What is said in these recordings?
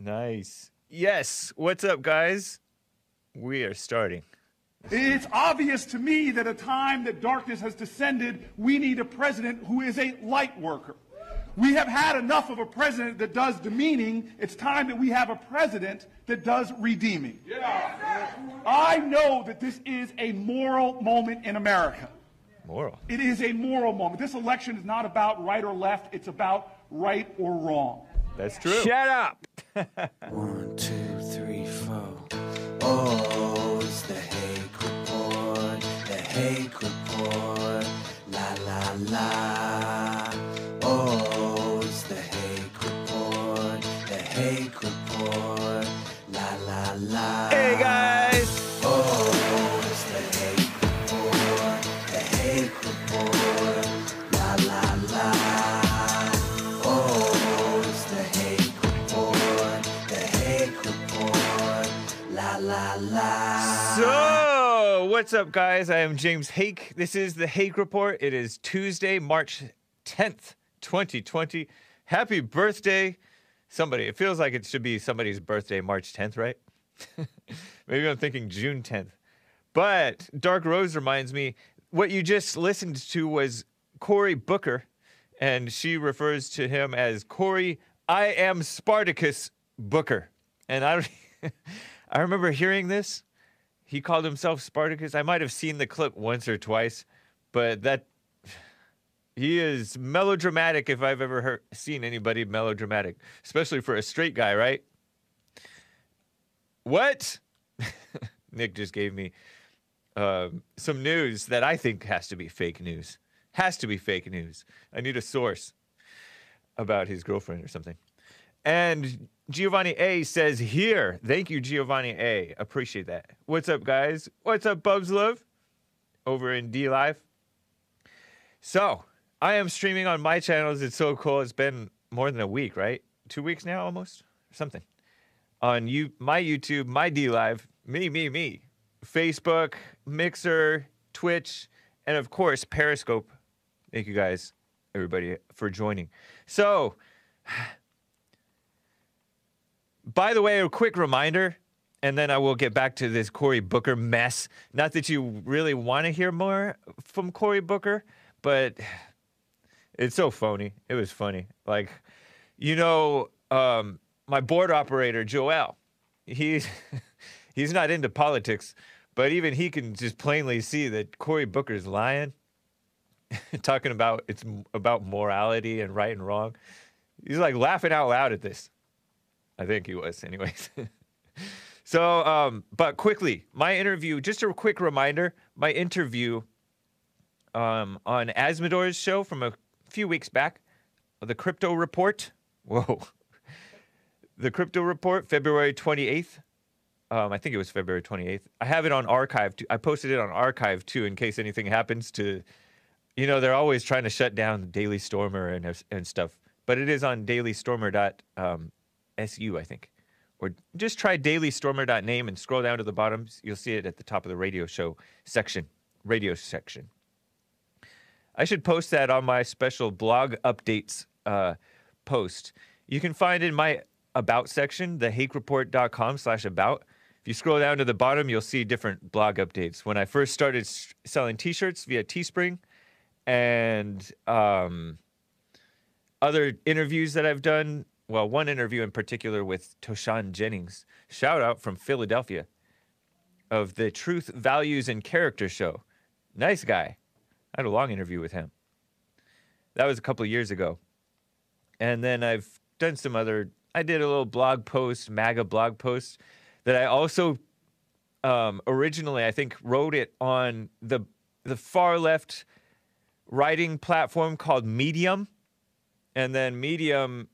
Nice. Yes. What's up, guys? We are starting. It's obvious to me that a time that darkness has descended, we need a president who is a light worker. We have had enough of a president that does demeaning. It's time that we have a president that does redeeming. Yeah. I know that this is a moral moment in America. Moral. It is a moral moment. This election is not about right or left, it's about right or wrong. That's true. Shut up. One, two, three, four. Oh, it's the Hake Report, the Hake Report. La la la. What's up, guys? I am James Hake. This is the Hake Report. It is Tuesday, March 10th, 2020. Happy birthday. Somebody, it feels like it should be somebody's birthday, March 10th, right? Maybe I'm thinking June 10th. But Dark Rose reminds me what you just listened to was Cory Booker, and she refers to him as Cory, I am Spartacus Booker. And I, I remember hearing this. He called himself Spartacus. I might have seen the clip once or twice, but that he is melodramatic if I've ever heard, seen anybody melodramatic, especially for a straight guy, right? What? Nick just gave me um, some news that I think has to be fake news. Has to be fake news. I need a source about his girlfriend or something. And Giovanni A says here, thank you, Giovanni A. Appreciate that. What's up, guys? What's up, Bubs Love? Over in DLive. So, I am streaming on my channels. It's so cool. It's been more than a week, right? Two weeks now, almost, something. On you, my YouTube, my DLive, me, me, me. Facebook, Mixer, Twitch, and of course Periscope. Thank you guys, everybody, for joining. So, by the way, a quick reminder, and then I will get back to this Cory Booker mess. Not that you really want to hear more from Cory Booker, but it's so phony. It was funny. Like, you know, um, my board operator, Joel, he's he's not into politics, but even he can just plainly see that Cory Booker's lying, talking about it's about morality and right and wrong. He's like laughing out loud at this. I think he was, anyways. so, um, but quickly, my interview. Just a quick reminder: my interview um, on Asmodor's show from a few weeks back, the Crypto Report. Whoa, the Crypto Report, February twenty eighth. Um, I think it was February 28th. I have it on archive. Too. I posted it on archive too, in case anything happens to, you know, they're always trying to shut down Daily Stormer and and stuff. But it is on dailystormer.su, I think, or just try dailystormer.name and scroll down to the bottom. You'll see it at the top of the radio show section, radio section. I should post that on my special blog updates uh, post. You can find in my about section, thehakereport.com slash about. If you scroll down to the bottom, you'll see different blog updates. When I first started s- selling t-shirts via Teespring and um, other interviews that I've done, well, one interview in particular with Toshan Jennings, shout out from Philadelphia, of the Truth, Values, and Character show. Nice guy. I had a long interview with him. That was a couple of years ago. And then I've done some other, I did a little blog post, MAGA blog post, that I also um, originally, I think, wrote it on the, the far left writing platform called Medium. And then Medium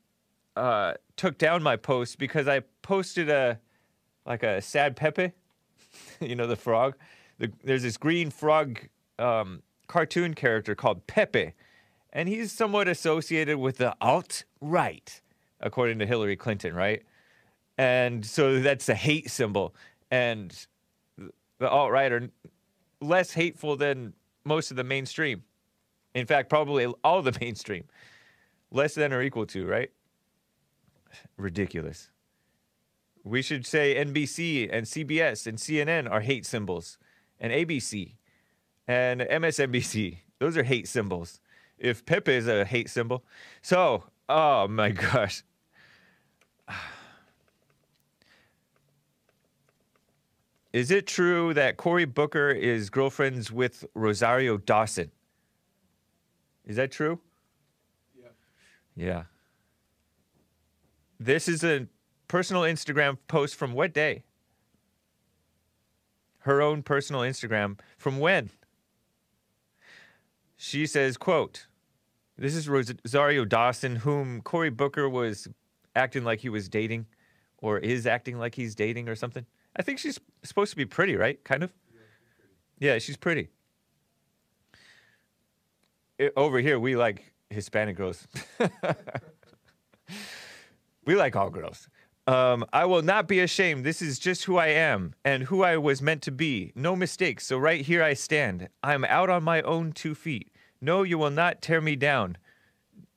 uh, took down my post because I posted a, like a sad Pepe, you know, the frog. The, there's this green frog um, cartoon character called Pepe, and he's somewhat associated with the alt right, according to Hillary Clinton, right? And so that's a hate symbol. And the alt right are less hateful than most of the mainstream. In fact, probably all the mainstream, less than or equal to, right? Ridiculous. We should say NBC and CBS and CNN are hate symbols, and ABC and MSNBC. Those are hate symbols. If Pepe is a hate symbol. So, oh my gosh. Is it true that Cory Booker is girlfriends with Rosario Dawson? Is that true? Yeah. Yeah. This is a personal Instagram post from what day? Her own personal Instagram from when? She says, quote, this is Rosario Dawson, whom Cory Booker was acting like he was dating or is acting like he's dating or something. I think she's supposed to be pretty, right? Kind of? Yeah, she's pretty. I- over here, we like Hispanic girls. we like all girls. Um, I will not be ashamed. This is just who I am and who I was meant to be. No mistakes. So right here I stand. I'm out on my own two feet. No, you will not tear me down.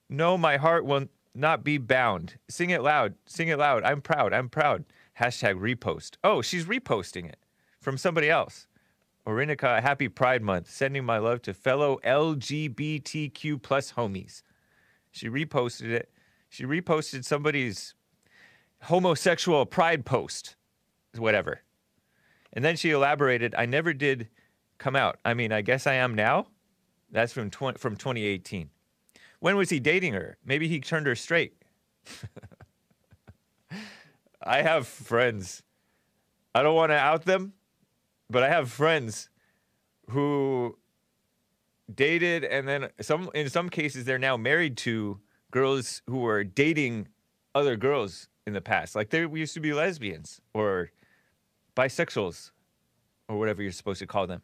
No, my heart will not be bound. Sing it loud. Sing it loud. I'm proud. I'm proud. Hashtag repost. Oh, she's reposting it from somebody else. Orinica, happy Pride Month. Sending my love to fellow LGBTQ plus homies. She reposted it. She reposted somebody's homosexual pride post, whatever. And then she elaborated, I never did come out. I mean, I guess I am now. That's from, tw- from 2018. When was he dating her? Maybe he turned her straight. I have friends. I don't want to out them, but I have friends who dated and then some in some cases they're now married to girls who were dating other girls in the past. Like they used to be lesbians or bisexuals or whatever you're supposed to call them.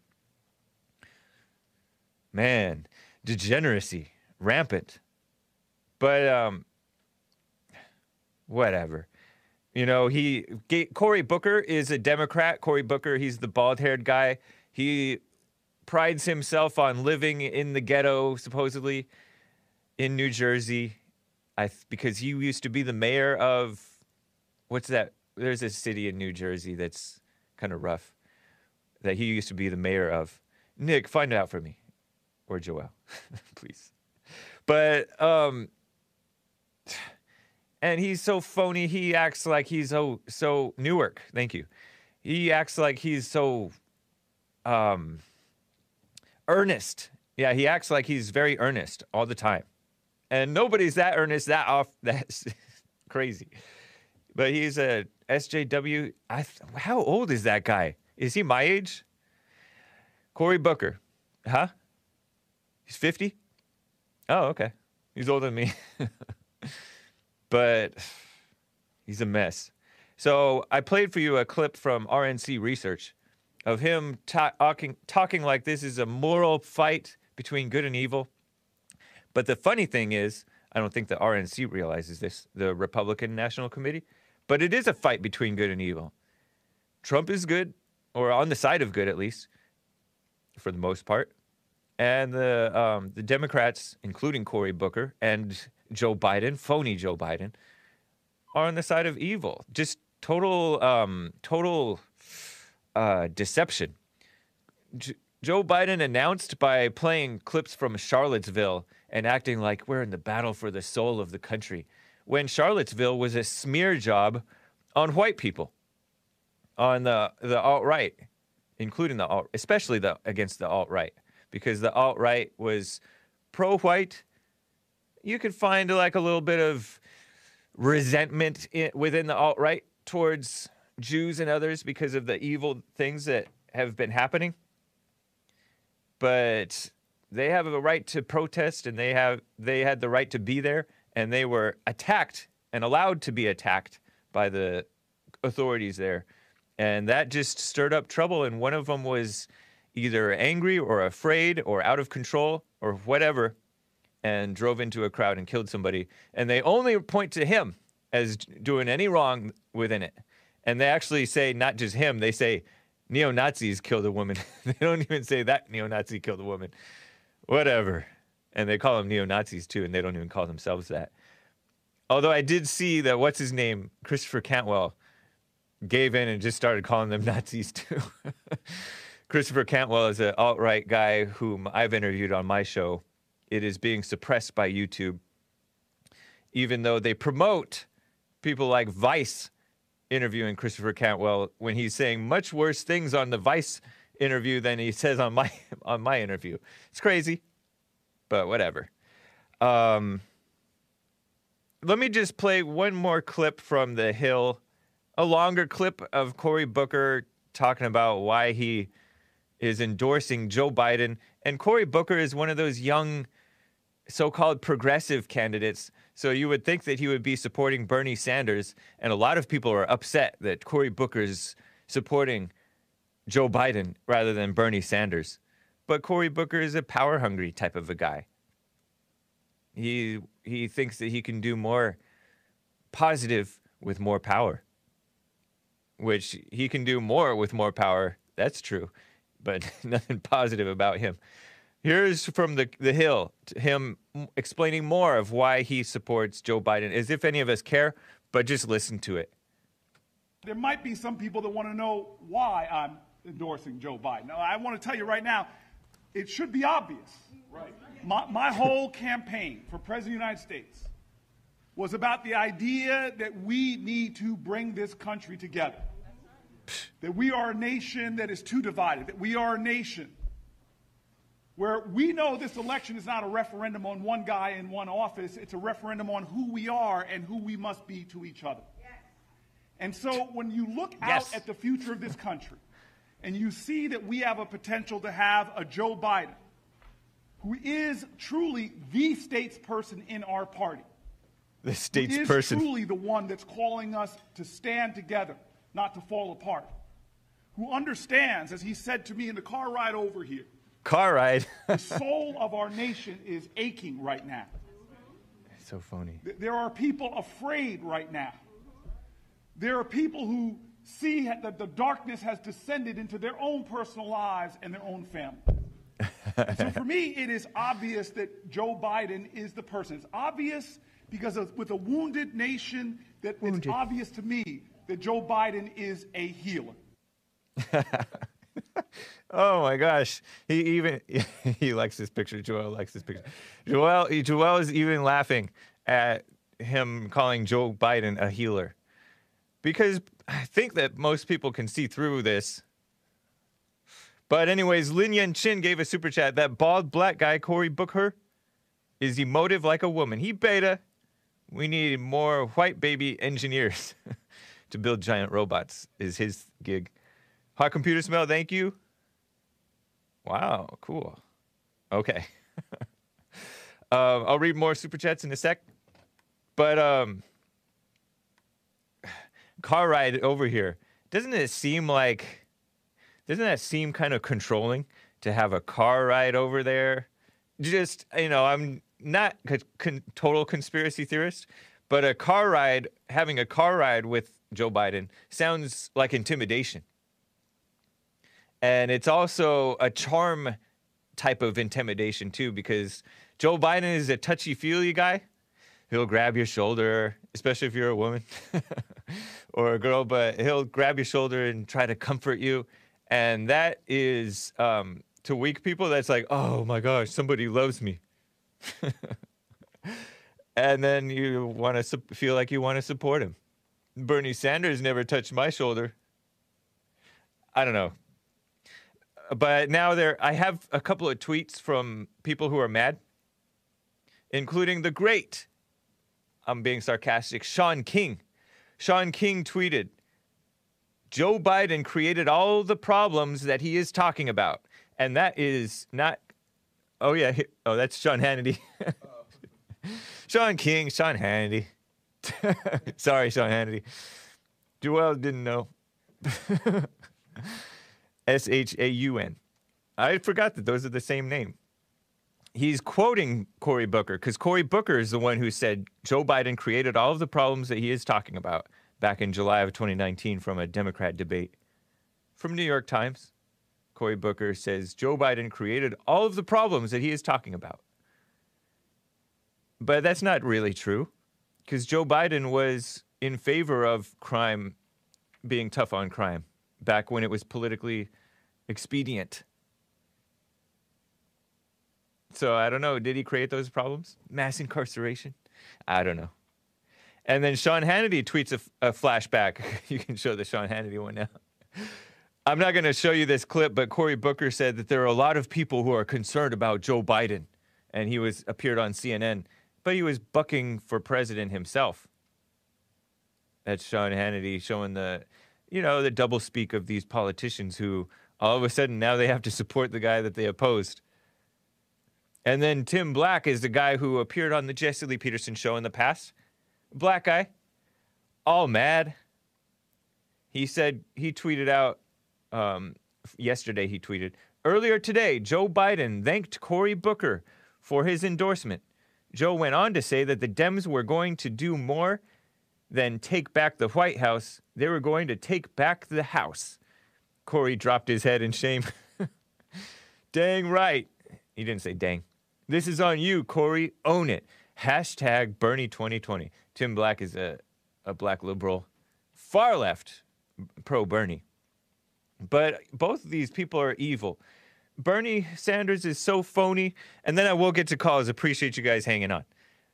Man, degeneracy rampant. But um whatever. You know, he Cory Booker is a Democrat. Cory Booker, he's the bald-haired guy. He prides himself on living in the ghetto, supposedly in New Jersey, I because he used to be the mayor of what's that? There's a city in New Jersey that's kind of rough that he used to be the mayor of. Nick, find out for me, or Joel, please. But um, and he's so phony. He acts like he's so so Newark. Thank you. He acts like he's so um earnest. Yeah, he acts like he's very earnest all the time. And nobody's that earnest that off that's crazy. But he's a SJW. I how old is that guy? Is he my age? Cory Booker. Huh? He's 50? Oh, okay. He's older than me. but he's a mess. So I played for you a clip from RNC Research of him ta- talking, talking like this is a moral fight between good and evil. But the funny thing is, I don't think the RNC realizes this, the Republican National Committee, but it is a fight between good and evil. Trump is good, or on the side of good at least, for the most part. And the um, the Democrats, including Cory Booker and Joe Biden, phony Joe Biden, are on the side of evil. Just total um, total uh, deception. J- Joe Biden announced by playing clips from Charlottesville and acting like we're in the battle for the soul of the country, when Charlottesville was a smear job on white people, on the the alt right, including the alt, especially the against the alt right, because the alt right was pro white. You could find like a little bit of resentment i within the alt right towards Jews and others because of the evil things that have been happening. But they have a right to protest and they have they had the right to be there and they were attacked and allowed to be attacked by the authorities there. And that just stirred up trouble and one of them was either angry or afraid or out of control or whatever and drove into a crowd and killed somebody. And they only point to him as doing any wrong within it. And they actually say not just him, they say neo Nazis killed a woman. they don't even say that neo Nazi killed a woman. Whatever. And they call them neo Nazis too, and they don't even call themselves that. Although I did see that, what's his name? Christopher Cantwell gave in and just started calling them Nazis too. Christopher Cantwell is an alt right guy whom I've interviewed on my show. It is being suppressed by YouTube, even though they promote people like Vice interviewing Christopher Cantwell when he's saying much worse things on the Vice interview than he says on my on my interview. It's crazy, but whatever. Um, let me just play one more clip from The Hill, a longer clip of Cory Booker talking about why he is endorsing Joe Biden. And Cory Booker is one of those young, so called progressive candidates. So you would think that he would be supporting Bernie Sanders. And a lot of people are upset that Cory Booker is supporting Joe Biden rather than Bernie Sanders. But Cory Booker is a power hungry type of a guy. He he thinks that he can do more positive with more power. Which he can do more with more power. That's true. But nothing positive about him. Here's from the the Hill, him explaining more of why he supports Joe Biden, as if any of us care, but just listen to it. There might be some people that want to know why I'm endorsing Joe Biden. Now, I want to tell you right now, it should be obvious. Right. My, my whole campaign for President of the United States was about the idea that we need to bring this country together. That we are a nation that is too divided, that we are a nation where we know this election is not a referendum on one guy in one office, it's a referendum on who we are and who we must be to each other. Yes. And so when you look Yes. out at the future of this country and you see that we have a potential to have a Joe Biden who is truly the statesperson in our party, The who state's is truly the one that's calling us to stand together, not to fall apart, who understands, as he said to me in the car ride over here, Car ride. the soul of our nation is aching right now. It's so phony. There are people afraid right now. There are people who see that the darkness has descended into their own personal lives and their own family. So for me, it is obvious that Joe Biden is the person. It's obvious because of, with a wounded nation, that it's obvious to me that Joe Biden is a healer. Oh my gosh. He even he likes this picture. Joel likes this picture. Joel Joel is even laughing at him calling Joe Biden a healer. Because I think that most people can see through this. But anyways, Lin Yen Chin gave a super chat. That bald black guy, Cory Booker, is emotive like a woman. He beta. We need more white baby engineers to build giant robots is his gig. Hot computer smell, thank you. Wow, cool. Okay. um, I'll read more super chats in a sec. But um, car ride over here. Doesn't it seem like? Doesn't that seem kind of controlling to have a car ride over there? Just you know, I'm not a con- total conspiracy theorist, but a car ride, having a car ride with Joe Biden sounds like intimidation and it's also a charm type of intimidation too because joe biden is a touchy-feely guy he'll grab your shoulder especially if you're a woman or a girl but he'll grab your shoulder and try to comfort you. And that is um, to weak people that's like oh my gosh somebody loves me. And then you want to su- feel like you want to support him. Bernie sanders never touched my shoulder. I don't know. But now there I have a couple of tweets from people who are mad, including the great, I'm being sarcastic, Shaun King. Shaun King tweeted, Joe Biden created all the problems that he is talking about. And that is not Oh yeah, oh that's Sean Hannity. Shaun King, Sean Hannity. Sorry, Sean Hannity. Joel didn't know. S H A U N. I forgot that those are the same name. He's quoting Cory Booker because Cory Booker is the one who said Joe Biden created all of the problems that he is talking about back in July of 2019 from a Democrat debate. From New York Times, Cory Booker says Joe Biden created all of the problems that he is talking about. But that's not really true because Joe Biden was in favor of crime being tough on crime back when it was politically expedient. So I don't know. Did he create those problems? Mass incarceration? I don't know. And then Sean Hannity tweets a, flashback. you can show the Sean Hannity one now. I'm not going to show you this clip, but Cory Booker said that there are a lot of people who are concerned about Joe Biden, and he was appeared on CNN, but he was bucking for president himself. That's Sean Hannity showing the, you know, the double speak of these politicians who all of a sudden now they have to support the guy that they opposed. And then Tim Black is the guy who appeared on the Jesse Lee Peterson show in the past. Black guy, all mad. He said, he tweeted out um, yesterday, he tweeted, earlier today, Joe Biden thanked Cory Booker for his endorsement. Joe went on to say that the Dems were going to do more than take back the White House, they were going to take back the House. Cory dropped his head in shame. dang right. He didn't say dang. This is on you, Cory. Own it. Hashtag Bernie 2020. Tim Black is a, a black liberal, far left, pro Bernie. But both of these people are evil. Bernie Sanders is so phony. And then I will get to calls. Appreciate you guys hanging on.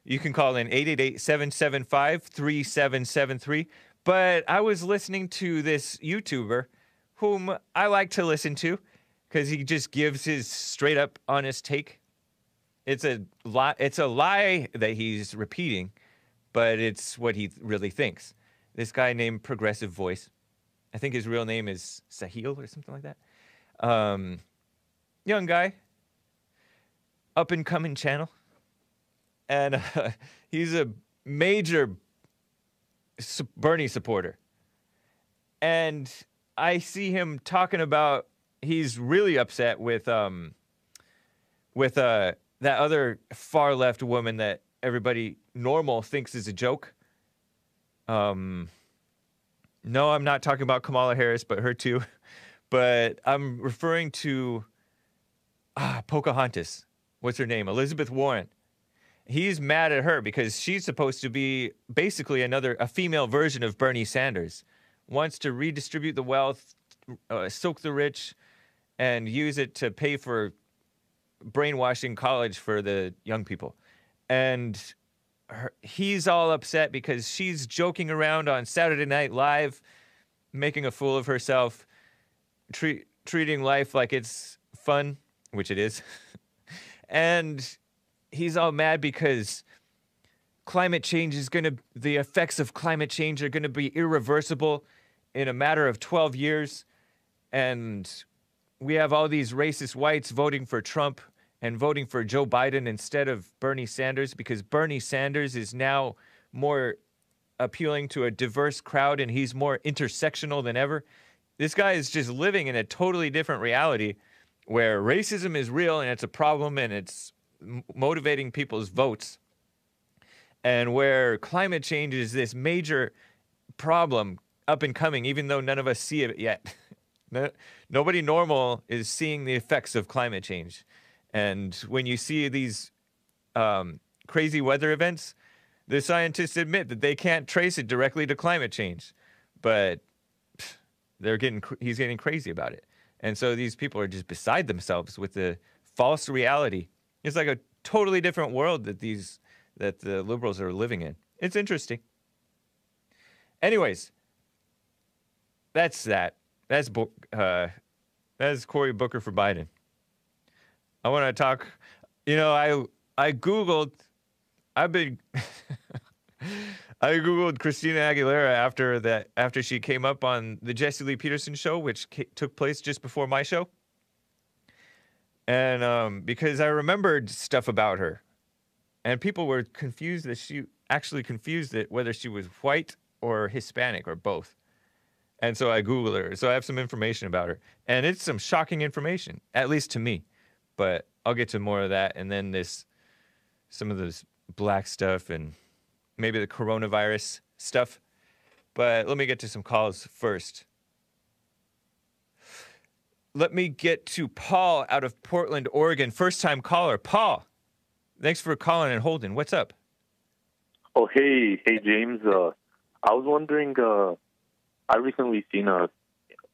You can call in 888 775 3773. But I was listening to this YouTuber whom I like to listen to because he just gives his straight up honest take. It's a lie. It's a lie that he's repeating, but it's what he really thinks. This guy named Progressive Voice, I think his real name is Sahil or something like that. Um, young guy, up and coming channel, and uh, he's a major Bernie supporter. And I see him talking about he's really upset with um with uh that other far left woman that everybody normal thinks is a joke. Um no, I'm not talking about Kamala Harris, but her too. But I'm referring to ah, Pocahontas. What's her name? Elizabeth Warren. He's mad at her because she's supposed to be basically another a female version of Bernie Sanders. Wants to redistribute the wealth, uh, soak the rich, and use it to pay for brainwashing college for the young people. And her, he's all upset because she's joking around on Saturday Night Live, making a fool of herself, treat, treating life like it's fun, which it is. and he's all mad because climate change is going to, the effects of climate change are going to be irreversible in a matter of 12 years. And we have all these racist whites voting for Trump and voting for Joe Biden instead of Bernie Sanders because Bernie Sanders is now more appealing to a diverse crowd and he's more intersectional than ever. This guy is just living in a totally different reality where racism is real and it's a problem and it's motivating people's votes, and where climate change is this major problem up and coming, even though none of us see it yet. No, nobody normal is seeing the effects of climate change. And when you see these um, crazy weather events, the scientists admit that they can't trace it directly to climate change, but pff, they're getting he's getting crazy about it. And so these people are just beside themselves with the false reality. It's like a totally different world that these that the liberals are living in. It's interesting. Anyways, that's that. That's uh, that's Cory Booker for Biden. I want to talk. You know, I I googled. I've been. I googled Christina Aguilera after that after she came up on the Jesse Lee Peterson show, which ca- took place just before my show. And um, because I remembered stuff about her, and people were confused that she actually confused it whether she was white or Hispanic or both. And so I Googled her. So I have some information about her. And it's some shocking information, at least to me. But I'll get to more of that. And then this, some of this black stuff and maybe the coronavirus stuff. But let me get to some calls first. Let me get to Paul out of Portland, Oregon. First time caller. Paul, thanks for calling and holding. What's up? Oh, hey, hey, James. Uh, I was wondering, uh, I recently seen a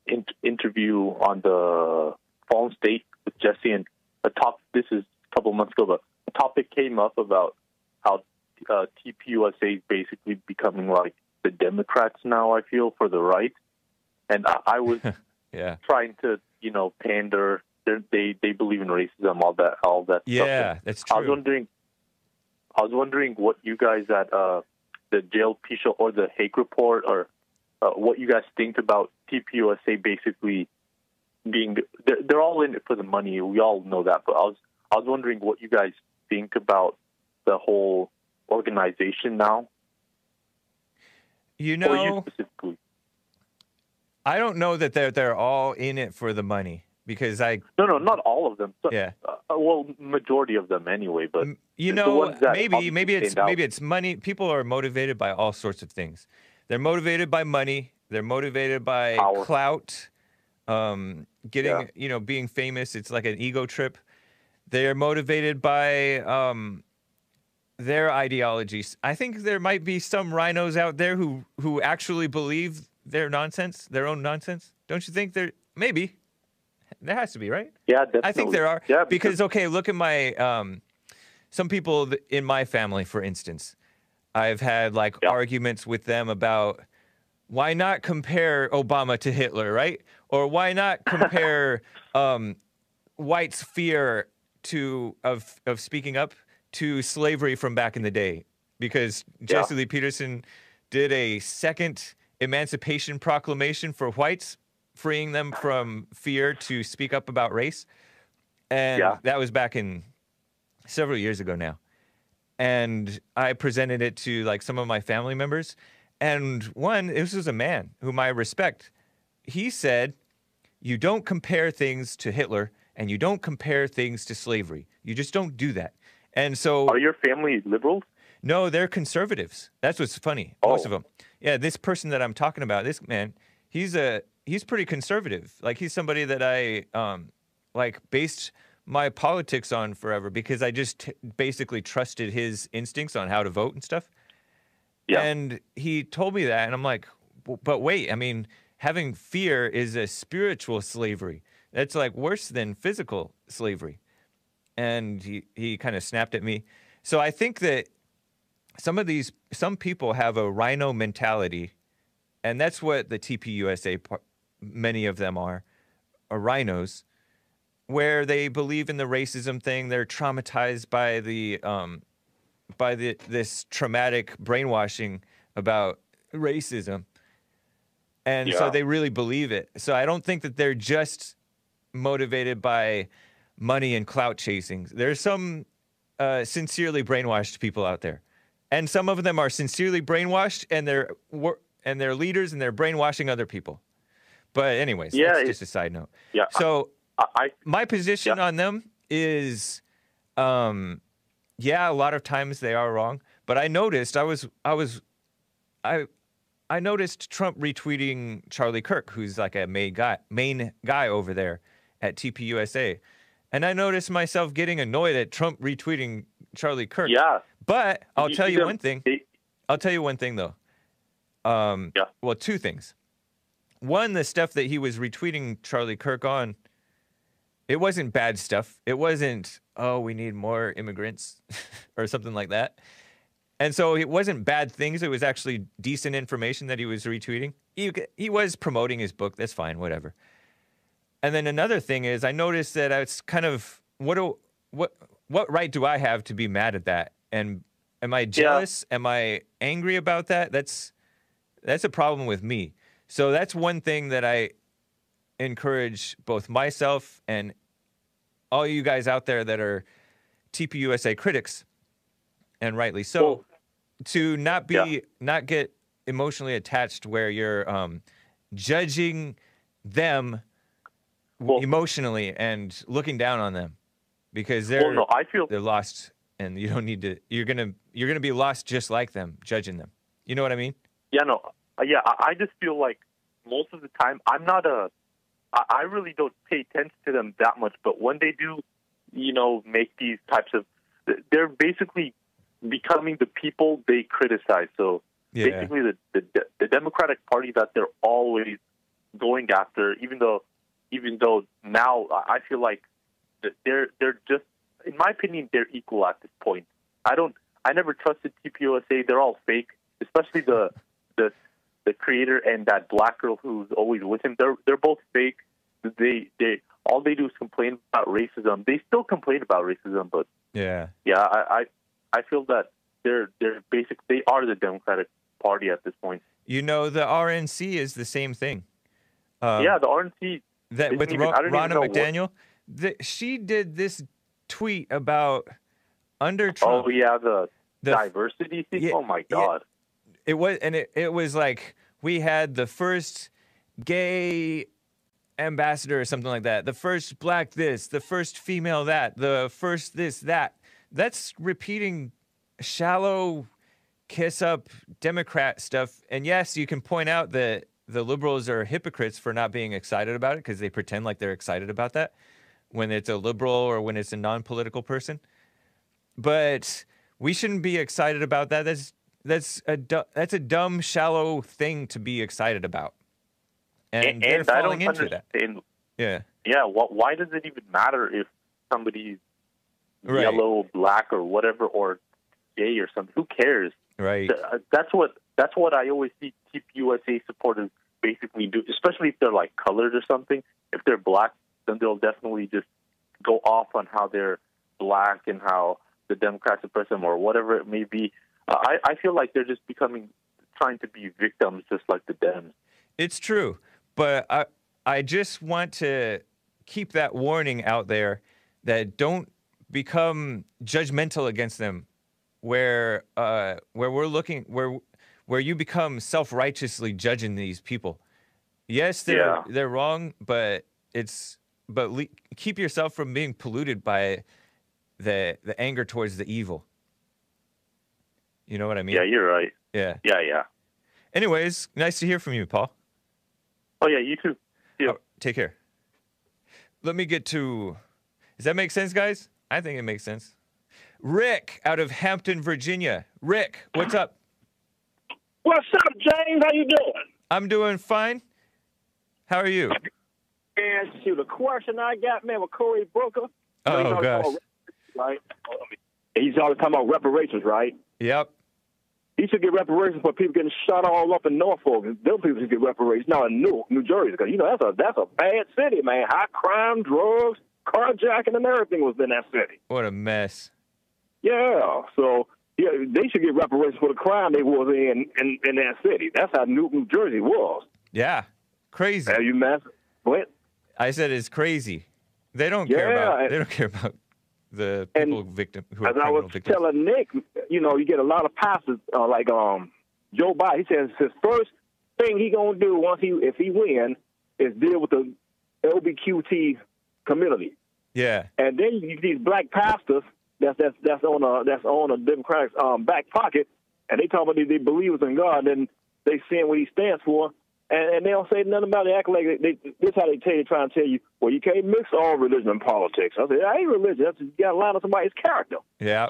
in- interview on the Fallen State with Jesse, and a top. This is a couple months ago, but a topic came up about how uh, TPUSA is basically becoming like the Democrats now. I feel for the right, and I, I was Yeah. trying to, you know, pander. They're, they they believe in racism, all that, all that. Yeah, And that's I was true. wondering, I was wondering what you guys at uh, the JLP show or the Hake report, or uh, what you guys think about TPUSA basically being. They're, they're all in it for the money. We all know that, but I was I was wondering what you guys think about the whole organization now, You or you know, specifically. I don't know that they're they're all in it for the money because I No, no, not all of them. So, yeah. uh, well, majority of them anyway. But you know maybe maybe it's out. maybe it's money people are motivated by all sorts of things they're motivated by money they're motivated by Power. clout um, getting Yeah. you know being famous it's like an ego trip they're motivated by um, their ideologies i think there might be some RINOs out there who who actually believe their nonsense their own nonsense don't you think there maybe there has to be right yeah, definitely. I think there are. Yeah, because okay, look at my um, some people in my family, for instance. I've had like Yeah. arguments with them about why not compare Obama to Hitler, right? Or why not compare um, whites' fear to of of speaking up to slavery from back in the day? Because Jesse Lee Peterson did a second Emancipation Proclamation for whites, freeing them from fear to speak up about race. And Yeah. that was back in several years ago now. And I presented it to like some of my family members. And one, this was a man whom I respect. He said, You don't compare things to Hitler and you don't compare things to slavery. You just don't do that. And so Are your family liberals? no, they're conservatives. That's what's funny. Most of Oh. them. Yeah, this person that I'm talking about, this man, he's a he's pretty conservative. Like he's somebody that I um like based my politics on forever because I just t- basically trusted his instincts on how to vote and stuff. Yeah. And he told me that, and I'm like, but wait, I mean, having fear is a spiritual slavery. That's like worse than physical slavery. And he, he kind of snapped at me. So I think that some of these, some people have a RINO mentality, and that's what the TPUSA, many of them are, are RINOs, where they believe in the racism thing. They're traumatized by the um, by the this traumatic brainwashing about racism. And so they really believe it. So I don't think that they're just motivated by money and clout chasing. There's some uh, sincerely brainwashed people out there. And some of them are sincerely brainwashed and they're and they're leaders and they're brainwashing other people. But anyways, Yeah, that's just a side note. Yeah. So I, I my position Yeah. on them is um yeah a lot of times they are wrong but i noticed i was i was i i noticed trump retweeting charlie kirk who's like a main guy main guy over there at tpusa and i noticed myself getting annoyed at trump retweeting charlie kirk yeah. but i'll tell you them- one thing I'll tell you one thing though. Um, Yeah. Well, two things. One, the stuff that he was retweeting Charlie Kirk on, it wasn't bad stuff. It wasn't, oh, we need more immigrants or something like that. And so it wasn't bad things. It was actually decent information that he was retweeting. He, he was promoting his book. That's fine, whatever. And then another thing is, I noticed that I was kind of what do, what what right do I have to be mad at that? And am I jealous? Am I angry about that? That's that's a problem with me. So that's one thing that I encourage both myself and all you guys out there that are TPUSA critics, and rightly so, Well, to not be Yeah. not get emotionally attached where you're um, judging them Well- emotionally and looking down on them because they're well, no, I feel they're lost and you don't need to you're gonna you're gonna be lost just like them judging them you know what i mean Yeah, no, uh, yeah. I, I just feel like most of the time I'm not a. I, really don't pay attention to them that much, but when they do, you know, make these types of, they're basically becoming the people they criticize. So Yeah. basically the, the the Democratic Party that they're always going after, even though even though now I feel like they're they're just in my opinion they're equal at this point. I don't I never trusted TPUSA. They're all fake, especially the the the creator and that black girl who's always with him. They're they're both fake. They they all they do is complain about racism. They still complain about racism, but Yeah. yeah, I I, I feel that they're they're basic. They are the Democratic Party at this point. You know, the RNC is the same thing. Um, yeah, the RNC. that with even- Ro- I don't even Ronna McDaniel, the, she did this tweet about under Trump. Oh yeah, the, the- diversity thing. yeah, oh my yeah. It was, and it, it was like we had the first gay ambassador or something like that, the first black this, the first female that, the first this that. That's repeating shallow kiss up Democrat stuff. And yes, you can point out that the liberals are hypocrites for not being excited about it because they pretend like they're excited about that when it's a liberal or when it's a non political person. But we shouldn't be excited about that. That's that's a du- that's a dumb, shallow thing to be excited about. And, And, they're and falling don't into that. Yeah. Yeah, wh- why does it even matter if somebody's Right. yellow, black, or whatever, or gay or something? Who cares? Right. Uh, That's what that's what I always see Keep USA supporters basically do, especially if they're like colored or something. If they're black, then they'll definitely just go off on how they're black and how the Democrats oppress them or whatever it may be. I I feel like they're just becoming trying to be victims, just like the Dems. It's true, but I I just want to keep that warning out there that don't become judgmental against them, where uh, where we're looking where where you become self righteously judging these people. Yes, they're Yeah. they're wrong, but it's but le- keep yourself from being polluted by the the anger towards the evil. You know what I mean? Yeah, you're right. Yeah. Yeah, yeah. Anyways, nice to hear from you, Paul. Oh yeah, you too. Yeah. Oh, take care. Let me get to. Does that make sense, guys? I think it makes sense. Rick out of Hampton, Virginia. Rick, what's up? What's up, James? How you doing? I'm doing fine. How are you? And shoot, the question I got, man, with Cory Booker. Oh, He's always gosh. talking about- Right? He's always talking about reparations, right? Yep. He should get reparations for people getting shot all up in Norfolk. Those people should get reparations. Now in New New Jersey, because you know that's a that's a bad city, man. High crime, drugs, carjacking, and everything was in that city. What a mess. Yeah, so yeah, they should get reparations for the crime they was in in, in that city. That's how New, New Jersey was. Yeah. Crazy. Have you mess? What? I said it's crazy. They don't care about. and- They don't care about the And people victim who are As I was victims. telling Nick, you know, you get a lot of pastors uh, like um Joe Biden. He says his first thing he gonna do once he if he win is deal with the LBQT community, yeah. and then you get these black pastors that's that's that's on a that's on a Democratic um, back pocket, and they talk about they, they believers in God, and they saying what he stands for. And, and they don't say nothing about it. They act like they, they, this how they tell you, try and tell you, well, you can't mix all religion and politics. I said, I ain't religion. That's you got to line up somebody's character. Yeah.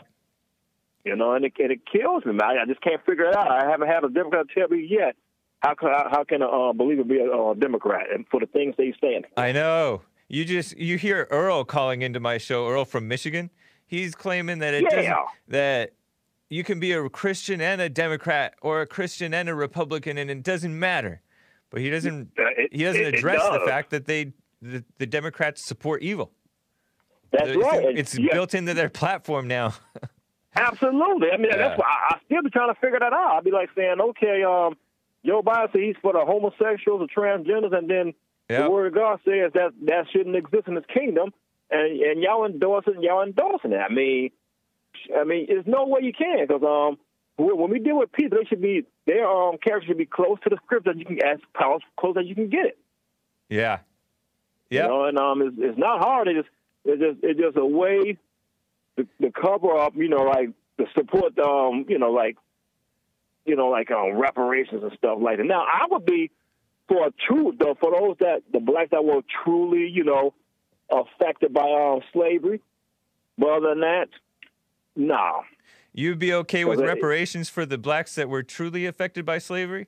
You know, and it, and it kills me, man. I just can't figure it out. I haven't had a Democrat tell me yet how can how, can a uh, believer be a uh, Democrat and for the things they stand. for. I know. You just you hear Earl calling into my show. Earl from Michigan. He's claiming that it doesn't Yeah. that you can be a Christian and a Democrat or a Christian and a Republican, and it doesn't matter. But he doesn't. Uh, it- he doesn't it- it address the fact that they the, the Democrats support evil. That's it's right. It's yeah, built into their platform now. Absolutely. I mean, Yeah. that's why I, I still be trying to figure that out. I'd be like saying, okay, um, Joe Biden said he's for the homosexuals, the transgenders, and then Yep. the Word of God says that that shouldn't exist in His kingdom, and and y'all endorsing y'all endorsing that. I mean, I mean, there's no way you can because um, when we deal with people, they should be their um character should be close to the script that you can as close close as you can get it. yeah. You know, and um, it's, it's not hard. It's just it's just it's just a way to, to cover up. You know, like to support um, you know, like you know, like um, reparations and stuff like that. Now, I would be for a true though for those that the blacks that were truly, you know, affected by um slavery. But other than that, no. You'd be okay with reparations for the blacks that were truly affected by slavery,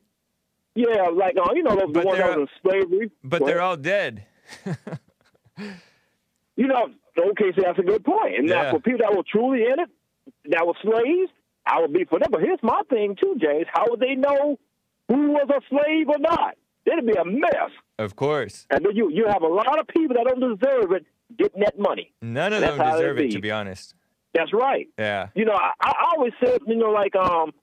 Yeah, like uh, you know those But ones that was in slavery. but they're all dead. You know, okay, so that's a good point. And Yeah. now for people that were truly in it, that were slaves, I would be for them. But here's my thing too, James. How would they know who was a slave or not? It'd be a mess. Of course. And then you you have a lot of people that don't deserve it getting that money. None of That's them deserve it, be. to be honest. That's right. Yeah. You know, I, I always said, you know, like um,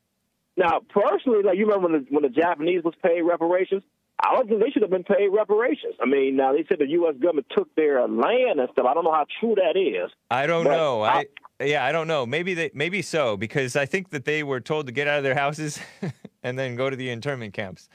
now personally, like you remember when the when the Japanese was paid reparations. I don't think they should have been paid reparations. I mean, now they said the U.S. government took their land and stuff. I don't know how true that is. I don't know. I, I- yeah, I don't know. Maybe they maybe so because I think that they were told to get out of their houses and then go to the internment camps.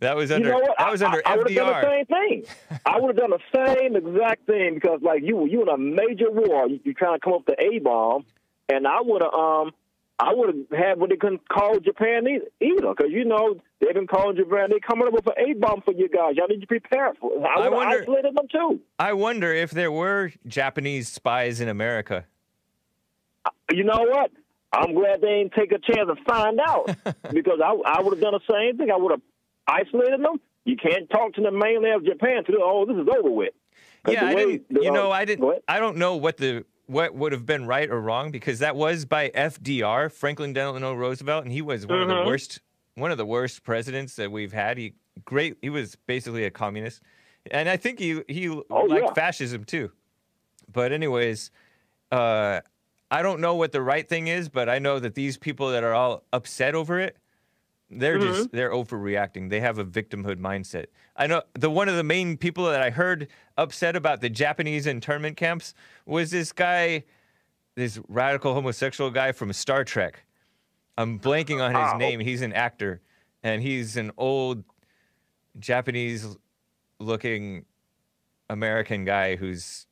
That was under you know that was under I, I would have done the same thing. I would have done the same exact thing because, like you, you in a major war, you, you trying to come up with the A bomb, and I would have, um, I wouldn't have had what they couldn't call Japan either, because you know they've been calling Japan. They're coming up with an A bomb for you guys. Y'all need to prepare for it. I I wonder- isolated them too. I wonder if there were Japanese spies in America. You know what? I'm glad they didn't take a chance to find out because I, I would have done the same thing. I would have isolated them. You can't talk to the mainland of Japan to oh this is over with. Yeah, I didn't. the, You uh, know, I didn't. I don't know what the what would have been right or wrong because that was by FDR, Franklin Delano Roosevelt, and he was one of the Mhm. worst one of the worst presidents that we've had. He great. He was basically a communist, and I think he he Oh, liked yeah. fascism too. But anyways, uh, I don't know what the right thing is, but I know that these people that are all upset over it, they're Mm-hmm. just they're overreacting. They have a victimhood mindset. I know the one of the main people that I heard upset about the Japanese internment camps was this guy, this radical homosexual guy from Star Trek. I'm blanking on his Oh. name. He's an actor, and he's an old Japanese looking American guy who's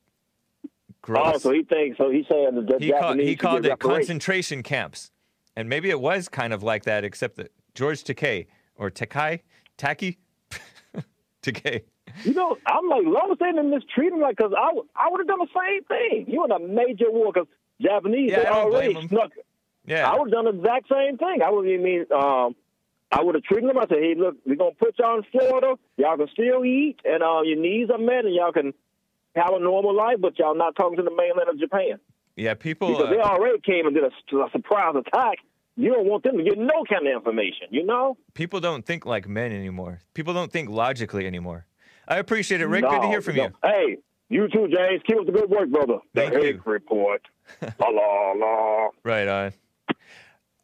gross Oh, so he thinks so. He's saying the he, called, Japanese he called it concentration camps. And maybe it was kind of like that, except that George Takei or Takai, Taki, Takei. You know, I'm like, as they didn't mistreat him, like, because I, would- I would have done the same thing. You in a major war, because Japanese, Yeah, they already snuck. Yeah, I would have done the exact same thing. I would have mean, um, I would have treated them. I said, hey, look, we're gonna put y'all in Florida. Y'all can still eat, and uh, your needs are met, and y'all can have a normal life, but y'all not talking to the mainland of Japan yeah. People, because they uh, already came and did a, a surprise attack. You don't want them to get no kind of information, you know? people don't think like men anymore. People don't think logically anymore. I appreciate it, Rick. Good to hear from no. you. Hey, you too, James. Keep up the good work, brother. Thank the you. Report. la la la. Right on.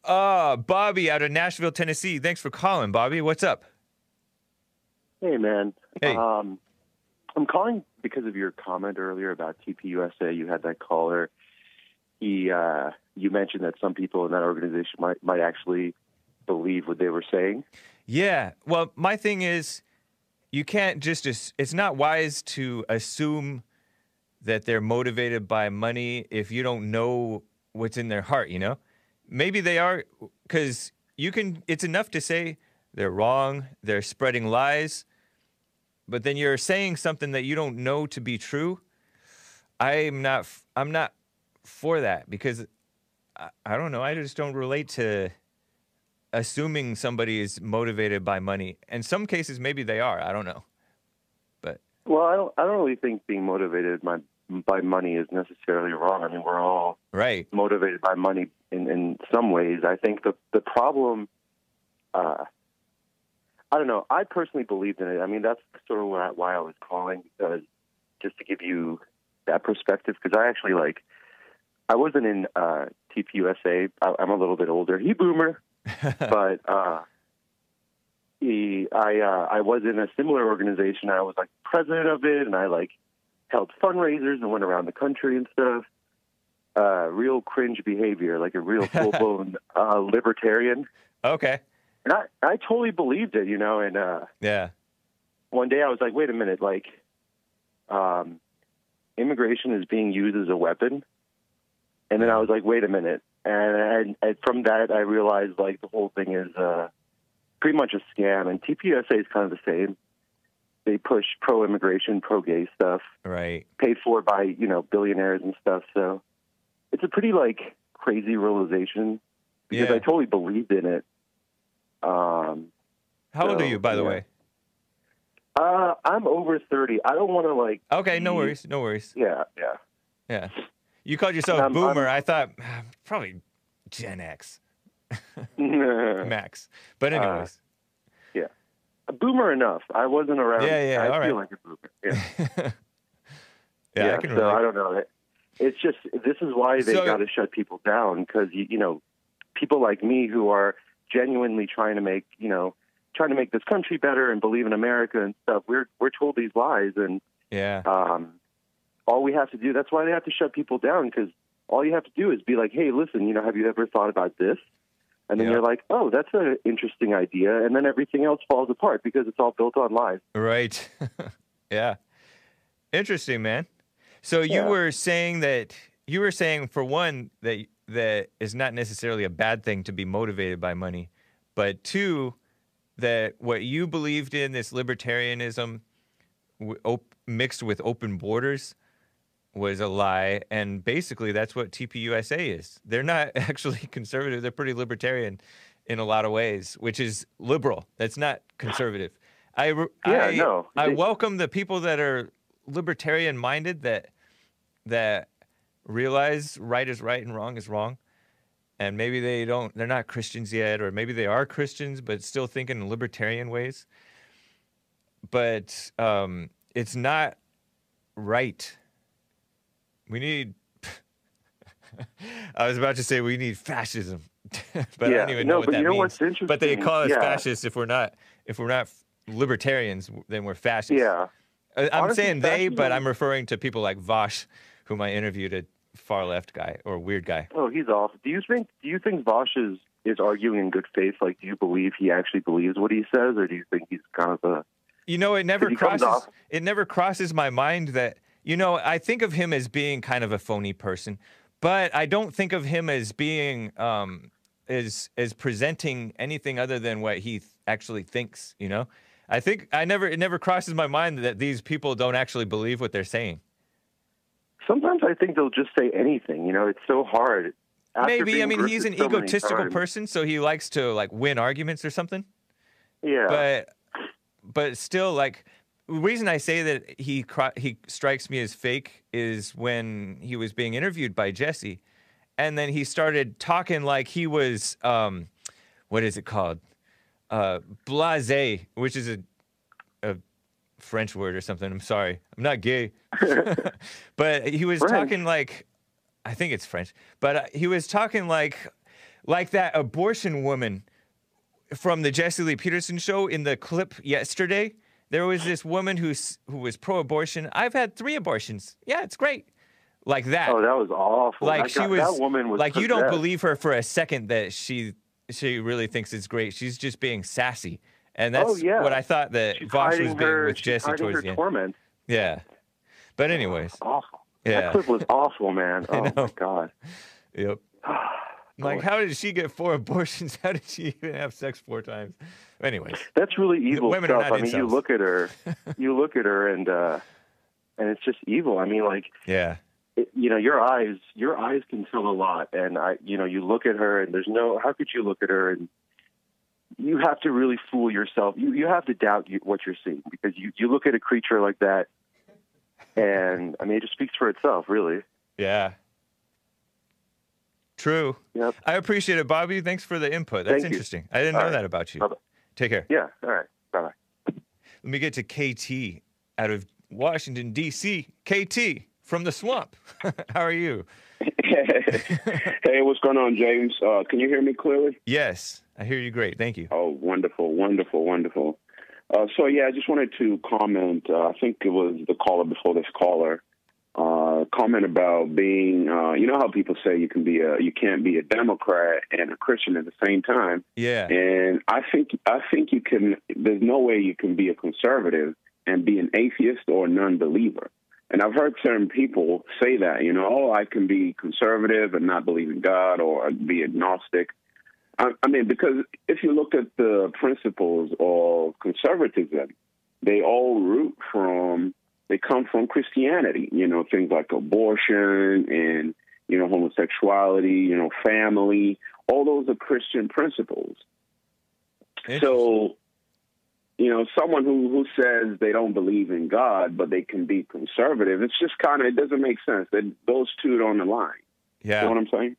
Uh, Bobby out of Nashville, Tennessee. Thanks for calling, Bobby. What's up? Hey, man. Hey. Um, I'm calling because of your comment earlier about TPUSA. You had that caller. He, uh, you mentioned that some people in that organization might might actually believe what they were saying. Yeah. Well, my thing is, you can't just. As, it's not wise to assume that they're motivated by money if you don't know what's in their heart. You know, maybe they are because you can. It's enough to say they're wrong. They're spreading lies, but then you're saying something that you don't know to be true. I'm not. I'm not for that because I, I don't know. I just don't relate to assuming somebody is motivated by money. In some cases, maybe they are. I don't know. But Well, I don't. I don't really think being motivated by by money is necessarily wrong. I mean, we're all right, motivated by money in, in some ways. I think the the problem, uh, I don't know. I personally believed in it. I mean, that's sort of why, why I was calling, because just to give you that perspective. Because I actually like, I wasn't in uh, TPUSA. I, I'm a little bit older. He boomer, but uh, he, I uh, I was in a similar organization. I was like president of it, and I like held fundraisers and went around the country and stuff. Uh, real cringe behavior, like a real full blown uh, libertarian. okay, And I, I totally believed it, you know. And uh, yeah, one day I was like, wait a minute, like, um, immigration is being used as a weapon. And then I was like, wait a minute. And, and, and from that, I realized like the whole thing is uh, pretty much a scam. And TPUSA is kind of the same. They push pro immigration, pro gay stuff, right, paid for by, you know, billionaires and stuff. So it's a pretty like crazy realization because Yeah. I totally believed in it. Um, How old are you, by the yeah. way? uh, I'm over thirty. I don't want to like. Okay, no worries, no worries. Yeah, yeah. Yeah. You called yourself I'm- boomer. I'm- I thought probably Gen X max. But Uh, anyways, a boomer enough. I wasn't around. Yeah, yeah, I all feel right. like a boomer. Yeah, yeah, I can so relate. I don't know. It's just this is why they So- got to shut people down because you, you know people like me who are genuinely trying to make you know trying to make this country better and believe in America and stuff. We're we're told these lies and yeah. um, all we have to do. That's why they have to shut people down because all you have to do is be like, hey, listen, you know, have you ever thought about this? And then Yeah. you're like, oh, that's an interesting idea, and then everything else falls apart because it's all built on lies. Right. yeah. Interesting, man. So you Yeah. were saying that you were saying for one that that is not necessarily a bad thing to be motivated by money, but two that what you believed in this libertarianism w- op- mixed with open borders was a lie and basically that's what TPUSA is. They're not actually conservative, they're pretty libertarian in a lot of ways, which is liberal. That's not conservative. I Yeah, I, no. I welcome the people that are libertarian minded that that realize right is right and wrong is wrong. And maybe they don't they're not Christians yet or maybe they are Christians but still thinking in libertarian ways. But um it's not right. We need I was about to say we need fascism. but I don't even no, know what but that means. But they call us Yeah. fascists if we're not if we're not libertarians, then we're fascists. Yeah, I'm Honestly, saying they, but I'm referring to people like Vaush, whom I interviewed, a far left guy or weird guy. Oh, he's off. Do you think? Do you think Vaush is is arguing in good faith? Like, do you believe he actually believes what he says, or do you think he's kind of a? You know, it never crosses. off- It never crosses my mind that you know. I think of him as being kind of a phony person, but I don't think of him as being um, as as presenting anything other than what he th- actually thinks. You know, I think I never. It never crosses my mind that these people don't actually believe what they're saying. Sometimes I think they'll just say anything. You know, it's so hard. After Maybe I mean he's an so egotistical person, so he likes to like win arguments or something. Yeah, but but still like the reason I say that he he strikes me as fake is when he was being interviewed by Jesse, and then he started talking like he was um, what is it called, uh, blasé, which is a a French word or something. I'm sorry, I'm not gay, but he was French. talking like I think it's French, but uh, he was talking like like that abortion woman from the Jesse Lee Peterson show in the clip yesterday. There was this woman who's who was pro-abortion. I've had three abortions. Yeah, it's great. Like that. oh, that was awful. like that she guy- was that woman was like you don't believe her for a second that she she really thinks it's great. She's just being sassy. And that's Oh, yeah. what I thought that She's Vaush was being her, with Jesse towards her the end. torment. Yeah. But anyways, Awful. Yeah. That clip was awful, man. Oh my god. yep. Like, how did she get four abortions? How did she even have sex four times? Anyways, That's really evil women are stuff. not I mean, you look at her, you look at her, and uh, and it's just evil. I mean, like yeah. it, you know, your eyes, your eyes can tell a lot. And I, you know, you look at her, and there's no. How could you look at her and you have to really fool yourself. You you have to doubt you, what you're seeing because you you look at a creature like that, and I mean, it just speaks for itself, really. Yeah. True. Yep. I appreciate it, Bobby. Thanks for the input. That's Thank you. interesting. I didn't All know right. that about you. Bye-bye. Take care. Yeah. All right. Bye bye. Let me get to KT out of Washington, D.C. KT from the swamp. How are you? hey, what's going on, James? Uh, can you hear me clearly? Yes, I hear you great. Thank you. Oh, wonderful, wonderful, wonderful. Uh, so, yeah, I just wanted to comment. Uh, I think it was the caller before this caller. Uh, comment about being, uh, you know how people say you can be a, you can't be a Democrat and a Christian at the same time. Yeah. And I think, I think you can. There's no way you can be a conservative and be an atheist or a non-believer. And I've heard certain people say that, you know, oh, I can be conservative and not believe in God or be agnostic. I, I mean, because if you look at the principles of conservatism, they all root from, they come from Christianity, you know, things like abortion and, you know, homosexuality, you know, family. All those are Christian principles. So, you know, someone who who says they don't believe in God, but they can be conservative, it's just kind of it doesn't make sense. That those two don't align. yeah. You know what I'm saying?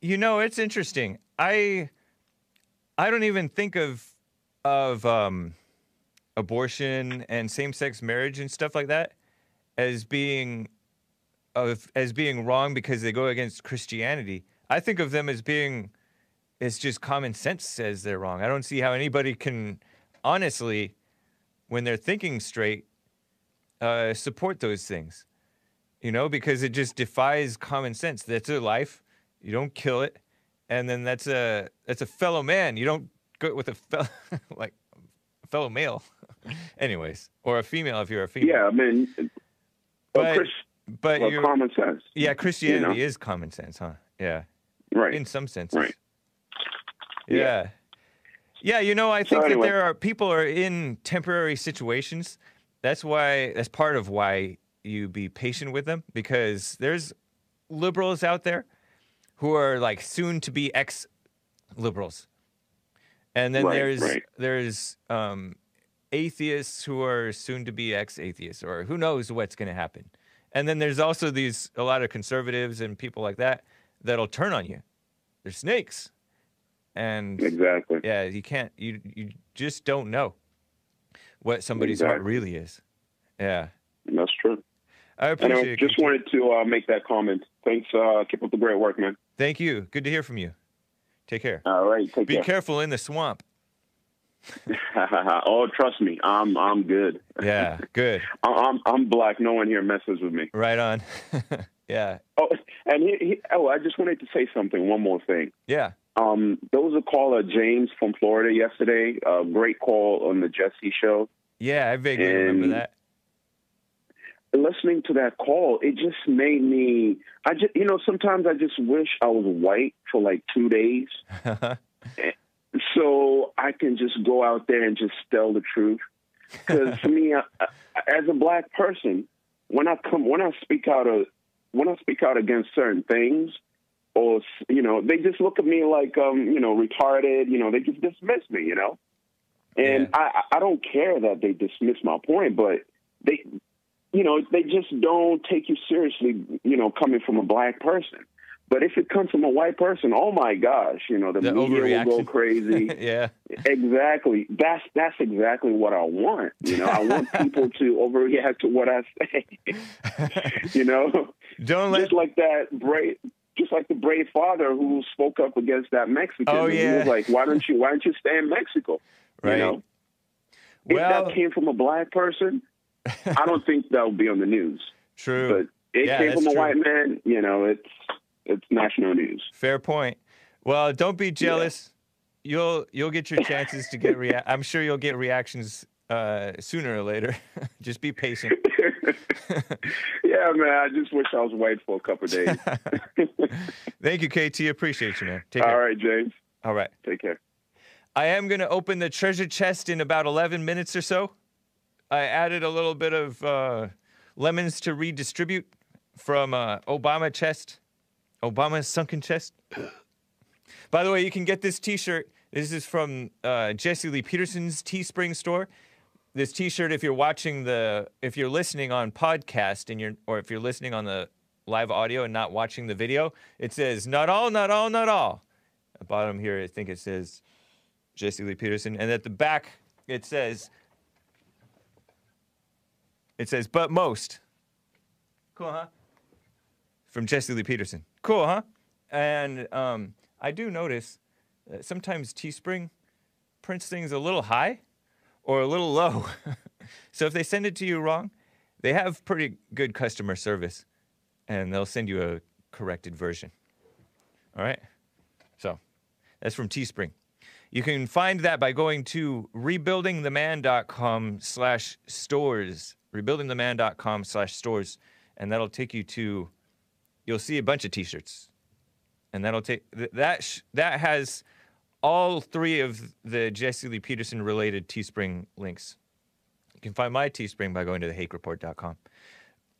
You know, it's interesting. I I don't even think of of um, abortion and same sex marriage and stuff like that as being of as being wrong because they go against Christianity. I think of them as being it's just common sense says they're wrong. I don't see how anybody can honestly, when they're thinking straight, uh, support those things. You know, because it just defies common sense. That's a life. You don't kill it, and then that's a that's a fellow man. You don't go with a fellow like fellow male. Anyways, or a female if you're a female. Yeah, I mean, But- but, Chris, But well, you're, common sense. yeah, Christianity know? is common sense, huh? Yeah, Right. in some senses. Right. Yeah. Yeah. Yeah, you know, I So think anyway. that there are people are in temporary situations. That's why that's part of why you be patient with them because there's liberals out there who are like soon to be ex liberals. And then Right, there's right. there's um atheists who are soon to be ex atheists or who knows what's going to happen. And then there's also these a lot of conservatives and people like that that'll turn on you. They're snakes. And Exactly. yeah, you can't. You you just don't know what somebody's heart really is. Yeah, That's true. I And appreciate I it. just wanted to uh, make that comment. Thanks. Uh, keep up the great work, man. Thank you. Good to hear from you. Take care. All right. Take Be care. careful in the swamp. oh, trust me, I'm I'm good. Yeah, good. I'm I'm black. No one here messes with me. Right on. yeah, Oh, and he, he, oh, I just wanted to say something. One more thing. yeah. Um, there was a caller, James from Florida, yesterday. A great call on the Jesse show. Yeah, I vaguely remember that. Listening to that call, it just made me. I just, you know, sometimes I just wish I was white for like two days, so I can just go out there and just tell the truth. Because for me, I, I, as a black person, when I come, when I speak out of, when I speak out against certain things, or you know, they just look at me like um, you know, retarded. You know, they just dismiss me. You know, and Yeah. I, I don't care that they dismiss my point, but they, you know, they just don't take you seriously. You know, coming from a black person. But if it comes from a white person, oh my gosh, you know, the, The media will go crazy. yeah, Exactly. That's that's exactly what I want. You know, I want people to overreact to what I say. you know, don't let. just like that brave, just like the brave father who spoke up against that Mexican. Oh, And He yeah. was like, "Why don't you? Why don't you stay in Mexico?" Right. You know, if Well- that came from a black person, I don't think that'll be on the news. True. But it Yeah, came from a true. white man. You know, it's it's national news. Fair point. Well, don't be jealous. You'll you'll get your chances to get rea- I'm sure you'll get reactions uh, sooner or later. Just be patient. yeah, man. I just wish I was white for a couple of days. Thank you, KT. Appreciate you, man. Take care. All right, James. All right. Take care. I am going to open the treasure chest in about 11 minutes or so. I added a little bit of uh, lemons to redistribute from uh, Obama chest, Obama's sunken chest. By the way, you can get this T-shirt. This is from uh, Jesse Lee Peterson's Teespring store. This T-shirt, if you're watching the, if you're listening on podcast and you're, or if you're listening on the live audio and not watching the video, it says "not all, not all, not all." At bottom here, I think it says Jesse Lee Peterson, and at the back it says, it says, "but most." Cool, huh? From Jesse Lee Peterson. Cool, huh? And um, I do notice that sometimes Teespring prints things a little high or a little low. so if they send it to you wrong, they have pretty good customer service, and they'll send you a corrected version. All right. So that's from Teespring. You can find that by going to rebuildingtheman.com slash stores. Rebuildingtheman.com slash stores. And that'll take you to, you'll see a bunch of t-shirts. And that'll take, that, sh- that has all three of the Jesse Lee Peterson related Teespring links. You can find my Teespring by going to thehakereport.com.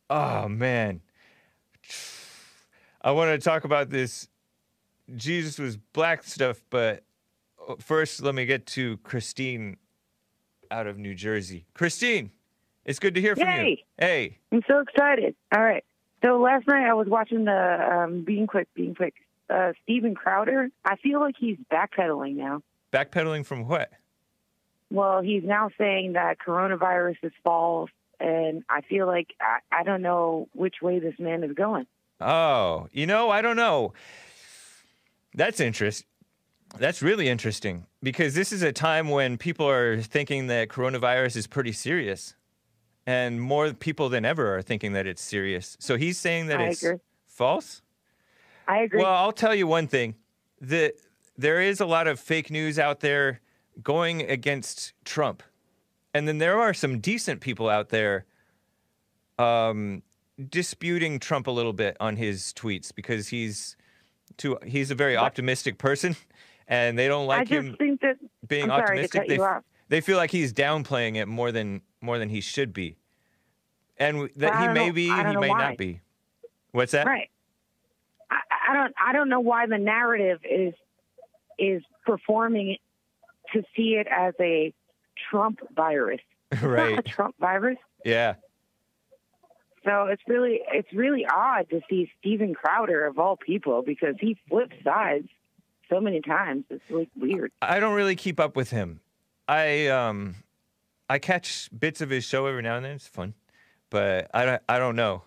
Oh, man. I want to talk about this Jesus was black stuff, but uh, first let me get to Christine out of New Jersey. Christine, it's good to hear from you. Yay. Hey, I'm so excited. All right. So last night I was watching the um, Being Quick, Being Quick. Uh, Steven Crowder. I feel like he's backpedaling now. backpedaling from what? Well, he's now saying that coronavirus is false, and I feel like I, I don't know which way this man is going. Oh, you know, I don't know. That's interest. That's really interesting because this is a time when people are thinking that coronavirus is pretty serious, and more people than ever are thinking that it's serious. So he's saying that I it's agree. false. I agree. Well, I'll tell you one thing: that there is a lot of fake news out there going against Trump, and then there are some decent people out there um, disputing Trump a little bit on his tweets because he's too he's a very optimistic person, and they don't I like just him think that being I'm sorry to optimistic. cut they you f- off. They feel like he's downplaying it more than more than he should be, and that he may know- be, he may why. not be. What's that? right. I, I don't. I don't know why the narrative is is performing to see it as a Trump virus. It's not a right. Trump virus. Yeah. So it's really it's really odd to see Steven Crowder of all people because he flips sides so many times. It's like weird. I don't really keep up with him. I um I catch bits of his show every now and then. It's fun, but I don't I don't know.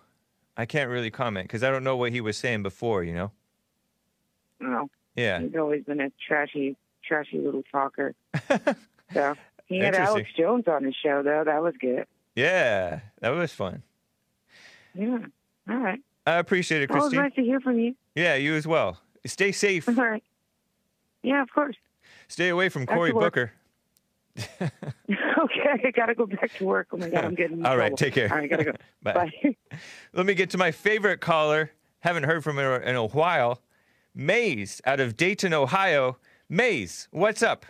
I can't really comment because I don't know what he was saying before. You know? Know, Yeah. he's always been a trashy, trashy little talker. so he had Alex Jones on his show though. That was good. Yeah. That was fun. Yeah. All right. I appreciate it, Well, it was Christine. nice to hear from you. Yeah, you as well. Stay safe. All right. Yeah, of course. Stay away from Back to Cory work. Booker. okay, I gotta go back to work. Oh my god, I'm getting. All right, trouble. take care. All right, gotta go. Bye. Bye. Let me get to my favorite caller. Haven't heard from her in a while. Maze out of Dayton, Ohio. Maze, what's up?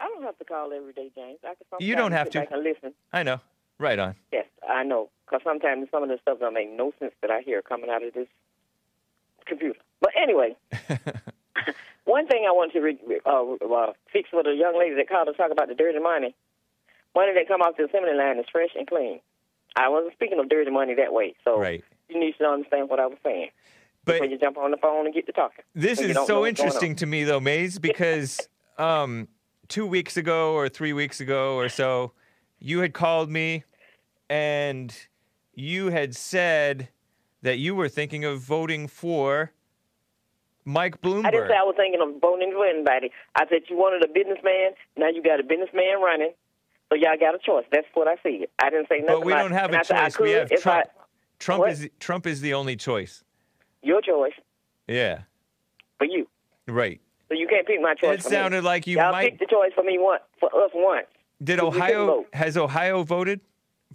I don't have to call every day, James. I can sometimes You don't have to. I can listen. I know. Right on. Yes, I know. Because sometimes some of the stuff don't make no sense that I hear coming out of this computer. But anyway, one thing I want to re- uh, uh, fix for the young lady that called to talk about the dirty money. Money that come off the assembly line is fresh and clean. I wasn't speaking of dirty money that way. So Right. you need to understand what I was saying But before you jump on the phone and get to talking. This is so what's going on. interesting to me, though, Maze, because um, two weeks ago or three weeks ago or so, you had called me and you had said that you were thinking of voting for Mike Bloomberg. I didn't say I was thinking of voting for anybody. I said you wanted a businessman. Now you got a businessman running. So y'all got a choice. That's what I see. I didn't say nothing. but we don't have a I said I choice. We have Trump. I, Trump What? is Trump is the only choice. your choice Yeah, for you. right. So you can't pick my choice. It for sounded me. like you y'all might- picked the choice for me once for us once. Did Ohio has Ohio voted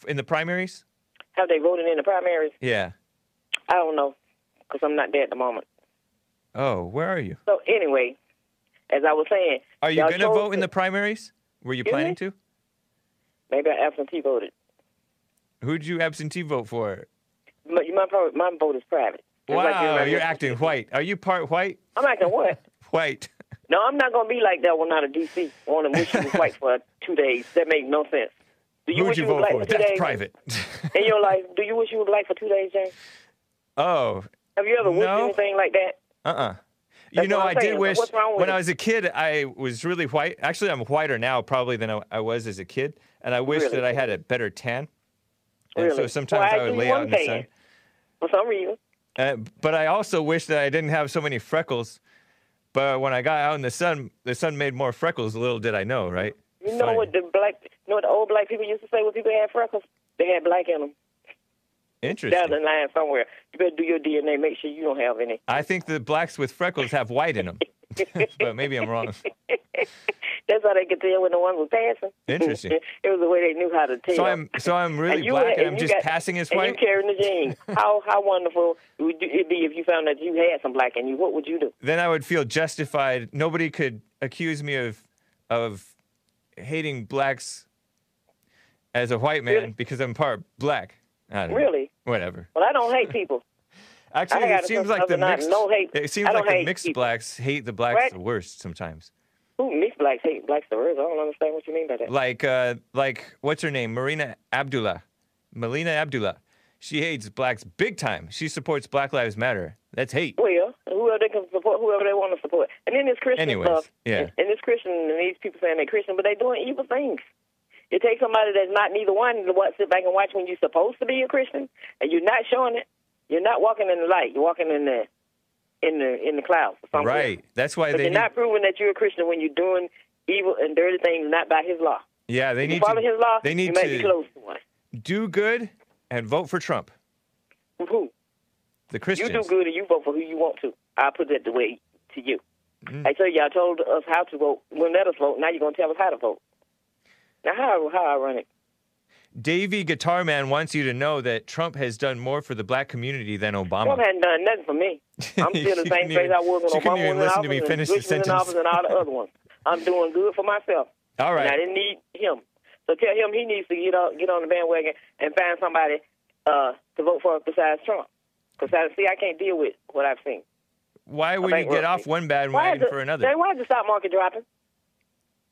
in the primaries? Have they voted in the primaries? Yeah. I don't know because I'm not there at the moment. Oh, where are you? So anyway, as I was saying, Are you going to vote in the primaries? Were you planning to? Maybe I absentee voted. Who'd you absentee vote for? My my, my vote is private. Just like Wow, you're acting white. Are you part white? I'm acting what? White. No, I'm not gonna be like that one out of DC. Want to wish you was white for two days? That makes no sense. Do you Who'd wish you vote black for? for That's days private. in your life? Do you wish you were black for two days, James? oh, Have you ever wished anything like that? Uh-uh. You know, I I'm did wish What's wrong with when? I was a kid, I was really white. Actually, I'm whiter now probably than I, I was as a kid, and I wish Really? that I had a better tan. And so Really? sometimes Well, I I would lay out in the sun. For some reason, Uh, but I also wish that I didn't have so many freckles. But when I got out in the sun, the sun made more freckles. Little did I know, right? you know Funny. what the black, you know what the old black people used to say when people had freckles? They had black in them. Interesting. Down the line somewhere. You better do your DNA. Make sure you don't have any. I think the blacks with freckles have white in them. but maybe I'm wrong. That's how they could tell when the one was passing. Interesting. it was the way they knew how to tell. So I'm so I'm really And black and and I'm just got- passing as and white. you carrying the gene. how how wonderful would it be if you found that you had some black in you? What would you do? then I would feel justified. Nobody could accuse me of of hating blacks as a white man Really? because I'm part black. I don't know. Really? Whatever. Well, I don't hate people. Actually, it seems like the mixed. no hate. It seems like the mixed people. blacks hate the blacks Right? the worst sometimes. Who mixed blacks hate blacks the worst? I don't understand what you mean by that. Like, uh, like what's her name? Marina Abdullah, Melina Abdullah. She hates blacks big time. She supports Black Lives Matter. That's hate. Well, whoever they can support, whoever they want to support. And then this Christian Anyways, stuff. yeah. And, and this Christian, and these people saying they're Christian, but they're doing evil things. You take somebody that's not neither one to what sit back and watch when you're supposed to be a Christian, and you're not showing it. You're not walking in the light. You're walking in the in the in the clouds. Right. That's why But they you're need. not proving that you're a Christian when you're doing evil and dirty things not by His law. yeah, they If need follow to. Follow His law, they need you may be to close to one. do good and vote for Trump. Who? The Christians. You do good and you vote for who you want to. I put that the way to you. Mm. I tell you, I told us how to vote. Well, let us vote. Now you're gonna tell us how to vote. Now how how ironic. Davey Guitar Man wants you to know that Trump has done more for the black community than Obama. Trump hadn't done nothing for me. I'm still the same place even- I was when Obama was in listen to me office finish and the Bush was in sentence. office and all the other ones. I'm doing good for myself. All right. And I didn't need him. So tell him he needs to get on get on the bandwagon and find somebody uh, to vote for besides Trump. Because I see I can't deal with what I've seen. Why would you get off one is for another? Why is the stock market dropping?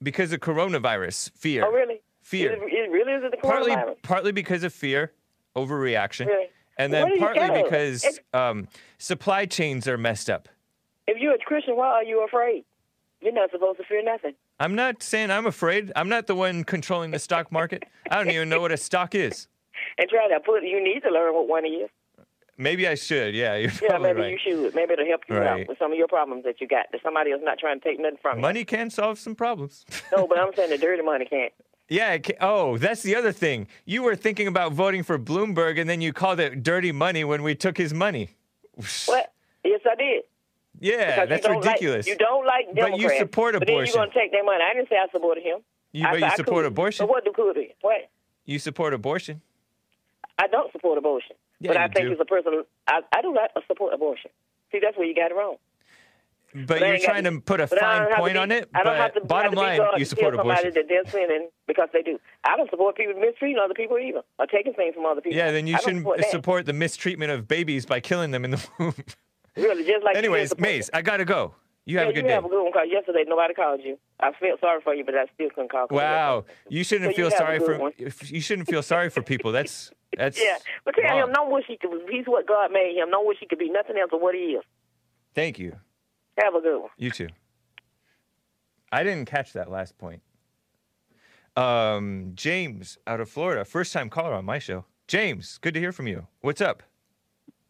Because of coronavirus, fear. Oh, really? Fear. Is it, it really is it the partly, coronavirus? partly because of fear, overreaction, Really? and then partly because If- um, supply chains are messed up. If you're a Christian, why are you afraid? You're not supposed to fear nothing. I'm not saying I'm afraid. I'm not the one controlling the stock market. I don't even know what a stock is. And try to put. You need to learn what one is. Maybe I should. Yeah, you're Yeah, probably maybe right. you should. Maybe it'll help you Right. out with some of your problems that you got. That somebody else not trying to take nothing from you. Money can solve some problems. No, but I'm saying the dirty money can't. Yeah. It ca oh, that's the other thing. You were thinking about voting for Bloomberg, and then you called it dirty money when we took his money. What? Yes, I did. Yeah, Because that's you ridiculous. Like, you don't like But you support abortion. But then you're going to take their money. I didn't say I supported him. You- I but said you I support could. abortion? But what do could be? What? You support abortion. I don't support abortion. Yeah, but I think do. it's a person. I, I do not support abortion. See, that's where you got it wrong. But I you're trying to put a but fine point be- on it. I don't have to, But bottom have to line, you support tell somebody abortion. that they're sinning because they do. I don't support people mistreating other people either, or taking things from other people. Yeah, then you I shouldn't support, support the mistreatment of babies by killing them in the womb. Really, just like Anyways, Maze, I gotta go. You have yeah, a good you day. have a good one. Cause yesterday nobody called you. I felt sorry for you, but I still couldn't call. of Wow, that. you shouldn't So feel have a sorry for one. you shouldn't feel sorry for people. That's that's Yeah, but tell wrong. him, don't wish he could. He's what God made him. Don't wish he could be nothing else than what he is. Thank you. Have a good one. You too. I didn't catch that last point. Um, James out of Florida, first time caller on my show. James, good to hear from you. What's up?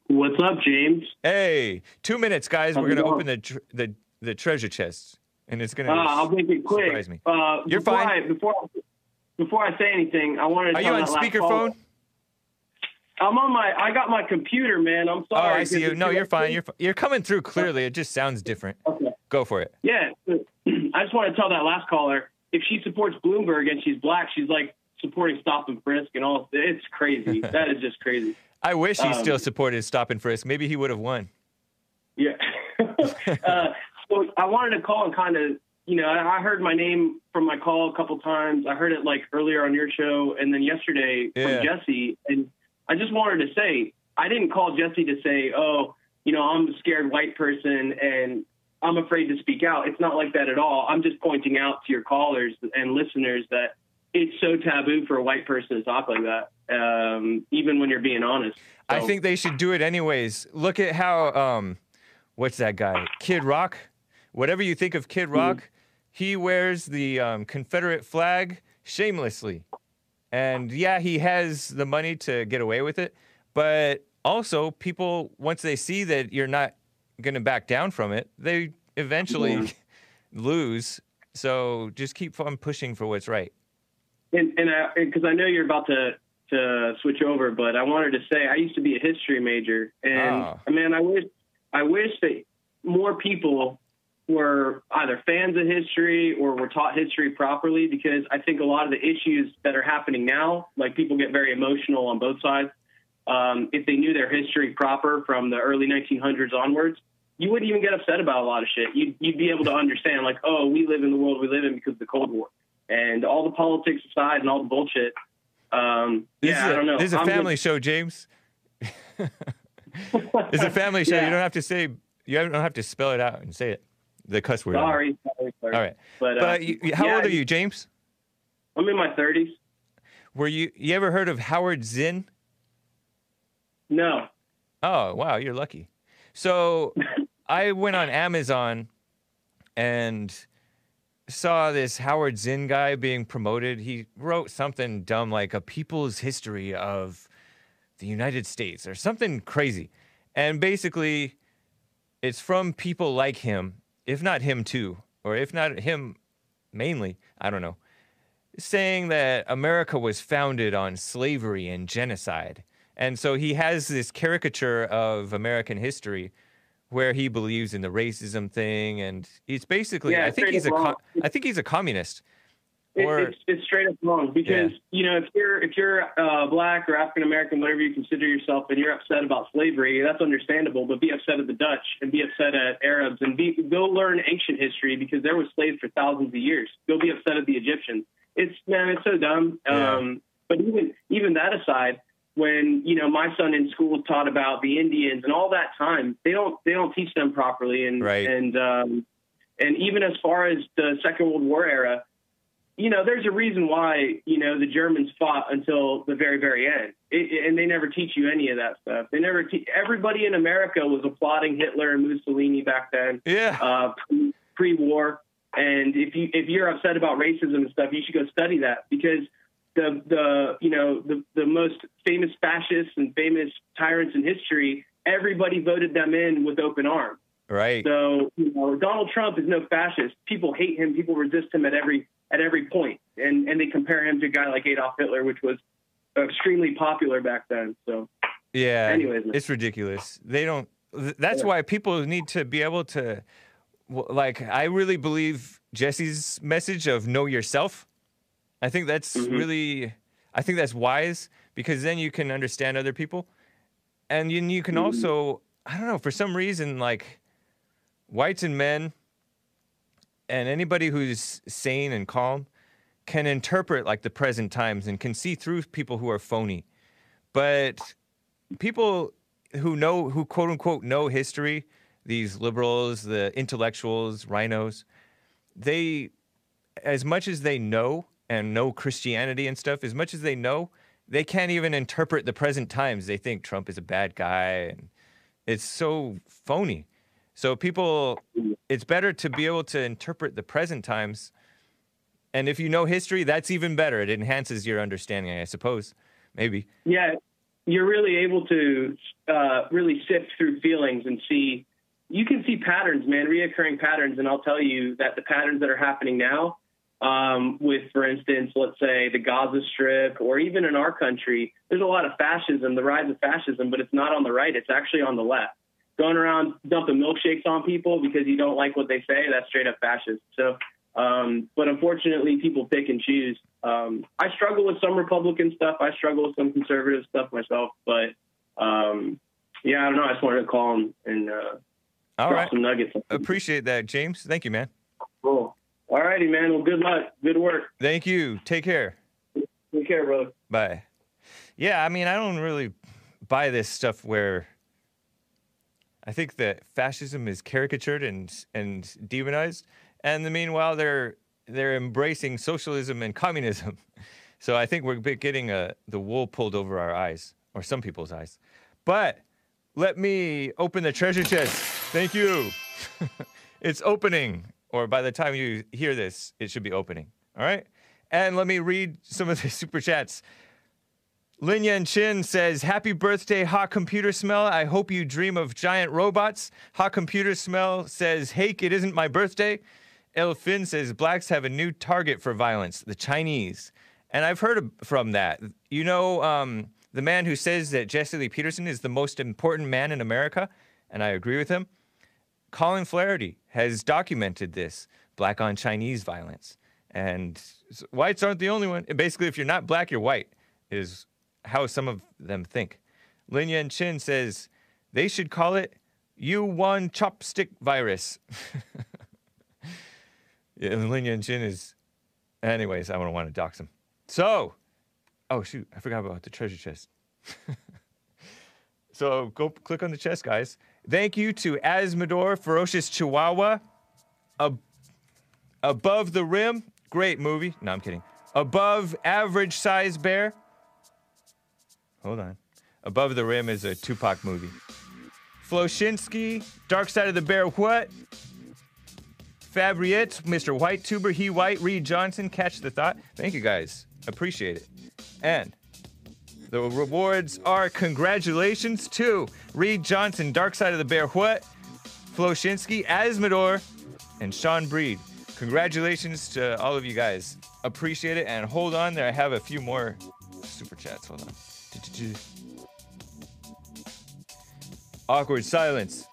What's up, James? Hey, two minutes, guys. How's We're gonna going? open the tr- the the treasure chest, and it's gonna. Uh, I'll make it quick. surprise me. Uh, You're before fine. I, before before I say anything, I wanted to Are you on that last caller- speakerphone? I'm on my. I got my computer, man. I'm sorry. Oh. I see you. No, you're fine. You're you're coming through clearly. It just sounds different. Okay. Go for it. Yeah, I just want to tell that last caller if she supports Bloomberg and she's black, she's like supporting Stop and Frisk and all. It's crazy. that is just crazy. I wish he Um, still supported Stop and Frisk. Maybe he would have won. Yeah. uh, so I wanted to call and kind of, you know, I heard my name from my call a couple times. I heard it like earlier on your show, and then yesterday Yeah. from Jesse. And I just wanted to say, I didn't call Jesse to say, oh, you know, I'm a scared white person and I'm afraid to speak out. It's not like that at all. I'm just pointing out to your callers and listeners that it's so taboo for a white person to talk like that, um, even when you're being honest. I think they should do it anyways. Look at how um, what's that guy? Kid Rock. Whatever you think of Kid. Rock, he wears the um, Confederate flag shamelessly, and yeah, he has the money to get away with it. But also, people once they see that you're not going to back down from it, they eventually Yeah. lose. So just keep on pushing for what's right. And and because I, know you're about to to switch over, but I wanted to say I used to be a history major, and Ah. man, I wish I wish that more people were either fans of history or were taught history properly because I think a lot of the issues that are happening now, like people get very emotional on both sides. Um, if they knew their history proper from the early 1900s onwards, you wouldn't even get upset about a lot of shit. You'd, you'd be able to understand, like, oh, we live in the world we live in because of the Cold War and all the politics aside and all the bullshit. Um, yeah, I don't know. This is a I'm family show, James. It's a family show. Yeah. You don't have to say. You don't have to spell it out and say it. The cuss word. Sorry, sorry, sorry. All right. But, But, uh, you, you- how yeah, old are you, James? I'm in my 30s. Were you you ever heard of Howard Zinn? No. Oh, wow, you're lucky. So I went on Amazon and saw this Howard Zinn guy being promoted. He wrote something dumb like a people's history of the United States or something crazy. And basically, it's from people like him, if not him too, or if not him mainly, I don't know, saying that America was founded on slavery and genocide. And so he has this caricature of American history where he believes in the racism thing and he's basically Yeah, I think he's a up co- wrong. I think he's a communist. It, Or- it's, it's straight up wrong because you know if you're if you're uh, black or African American, whatever you consider yourself, and you're upset about slavery, that's understandable. But be upset at the Dutch and be upset at Arabs and be, go learn ancient history because there was slaves for thousands of years. Go be upset at the Egyptians. It's man, it's so dumb. Yeah. Um, but even even that aside, when you know my son in school taught about the Indians and all that time, they don't they don't teach them properly. And Right. and um, and even as far as the Second World War era, you know, there's a reason why, you know, the Germans fought until the very, very end. It, it- and they never teach you any of that stuff. They never te- everybody in America was applauding Hitler and Mussolini back then, Yeah. uh, pre- pre-war. And if you, if you're upset about racism and stuff, you should go study that because the, the, you know, the, the most famous fascists and famous tyrants in history, everybody voted them in with open arms. Right. So you know, Donald Trump is no fascist. People hate him. People resist him at every at every point, and and they compare him to a guy like Adolf Hitler, which was extremely popular back then. So Yeah. Anyways, it's ridiculous. They don't. th- That's why people need to be able to, like, I really believe Jesse's message of know yourself. I think that's Mm-hmm. really, I think that's wise because then you can understand other people, and you, you can also, I don't know, for some reason, like, whites and men, and anybody who's sane and calm can interpret like the present times and can see through people who are phony. But people who know who quote unquote know history, these liberals, the intellectuals, RINOs, they as much as they know and know Christianity and stuff, as much as they know, they can't even interpret the present times. They think Trump is a bad guy and it's so phony. So people it's better to be able to interpret the present times. And if you know history, that's even better. It enhances your understanding, I suppose. Maybe. yeah, you're really able to uh, really sift through feelings and see. You can see patterns, man, reoccurring patterns, and I'll tell you that the patterns that are happening now, um, with, for instance, let's say the Gaza Strip, or even in our country, there's a lot of fascism, the rise of fascism, but it's not on the right; it's actually on the left. Going around dumping milkshakes on people because you don't like what they say, that's straight up fascist. So, um, but unfortunately, people pick and choose. Um, I struggle with some Republican stuff. I struggle with some conservative stuff myself. But um, yeah, I don't know. I just wanted to call and, and uh, All drop right. some nuggets. Appreciate that, James. Thank you, man. Cool. All righty, man. Well, good luck. Good work. Thank you. Take care. Take care, brother. Bye. Yeah, I mean, I don't really buy this stuff where I think that fascism is caricatured and and demonized, and the meanwhile they're they're embracing socialism and communism. So I think we're getting the wool pulled over our eyes, or some people's eyes. But let me open the treasure chest. Thank you. it's opening, or by the time you hear this, it should be opening. All right. And let me read some of the super chats. Lin Yan Chin says, Happy birthday, Hot Computer Smell. I hope you dream of giant robots. Hot Computer Smell says, Hake, it isn't my birthday. El Fin says, Blacks have a new target for violence, the Chinese. And I've heard from that. You know, um, the man who says that Jesse Lee Peterson is the most important man in America, and I agree with him. Colin Flaherty has documented this black on Chinese violence. And whites aren't the only one. Basically, if you're not black, you're white, is how some of them think. Lin Yan Chin says they should call it Wuhan chopstick virus. yeah, Lin Yan Chin is. Anyways, I don't want to dox him. So, oh shoot, I forgot about the treasure chest. So go click on the chest, guys. Thank you to Asmodor, Ferocious Chihuahua, Ab- Above the Rim, great movie. No, I'm kidding. Above Average Size Bear. Hold on. Above the Rim is a Tupac movie. Floshinsky, Dark Side of the Bear, what? Fabriette, Mr. White Tuber, He White, Reed Johnson, catch the thought. Thank you guys. Appreciate it. And the rewards are congratulations to Reed Johnson, Dark Side of the Bear, what? Floshinsky, Asmodor, and Sean Breed. Congratulations to all of you guys. Appreciate it. And hold on there. I have a few more super chats. Hold on. Awkward silence.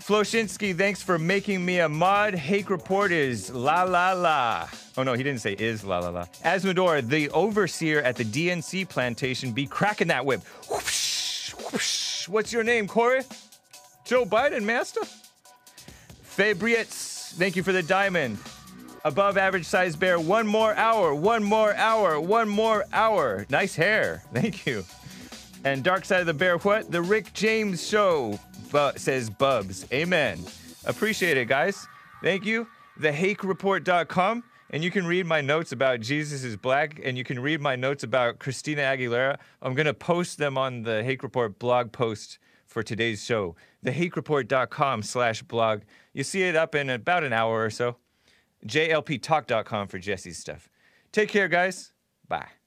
Floshinsky, thanks for making me a mod. Hake report is la la la. Oh no, he didn't say is la la la. Asmodor, the overseer at the DNC plantation, be cracking that whip. Whoosh, whoosh. What's your name, Cory? Joe Biden, master? Fabrietz, thank you for the diamond. Above average size bear, one more hour, one more hour, one more hour. Nice hair. Thank you. And Dark Side of the Bear, what? The Rick James Show bu- says Bubs. Amen. Appreciate it, guys. Thank you. TheHakeReport.com. And you can read my notes about Jesus is Black, and you can read my notes about Christina Aguilera. I'm going to post them on the Hake Report blog post for today's show. TheHakeReport.com slash blog. You see it up in about an hour or so. JLPTalk.com for Jesse's stuff. Take care, guys. Bye.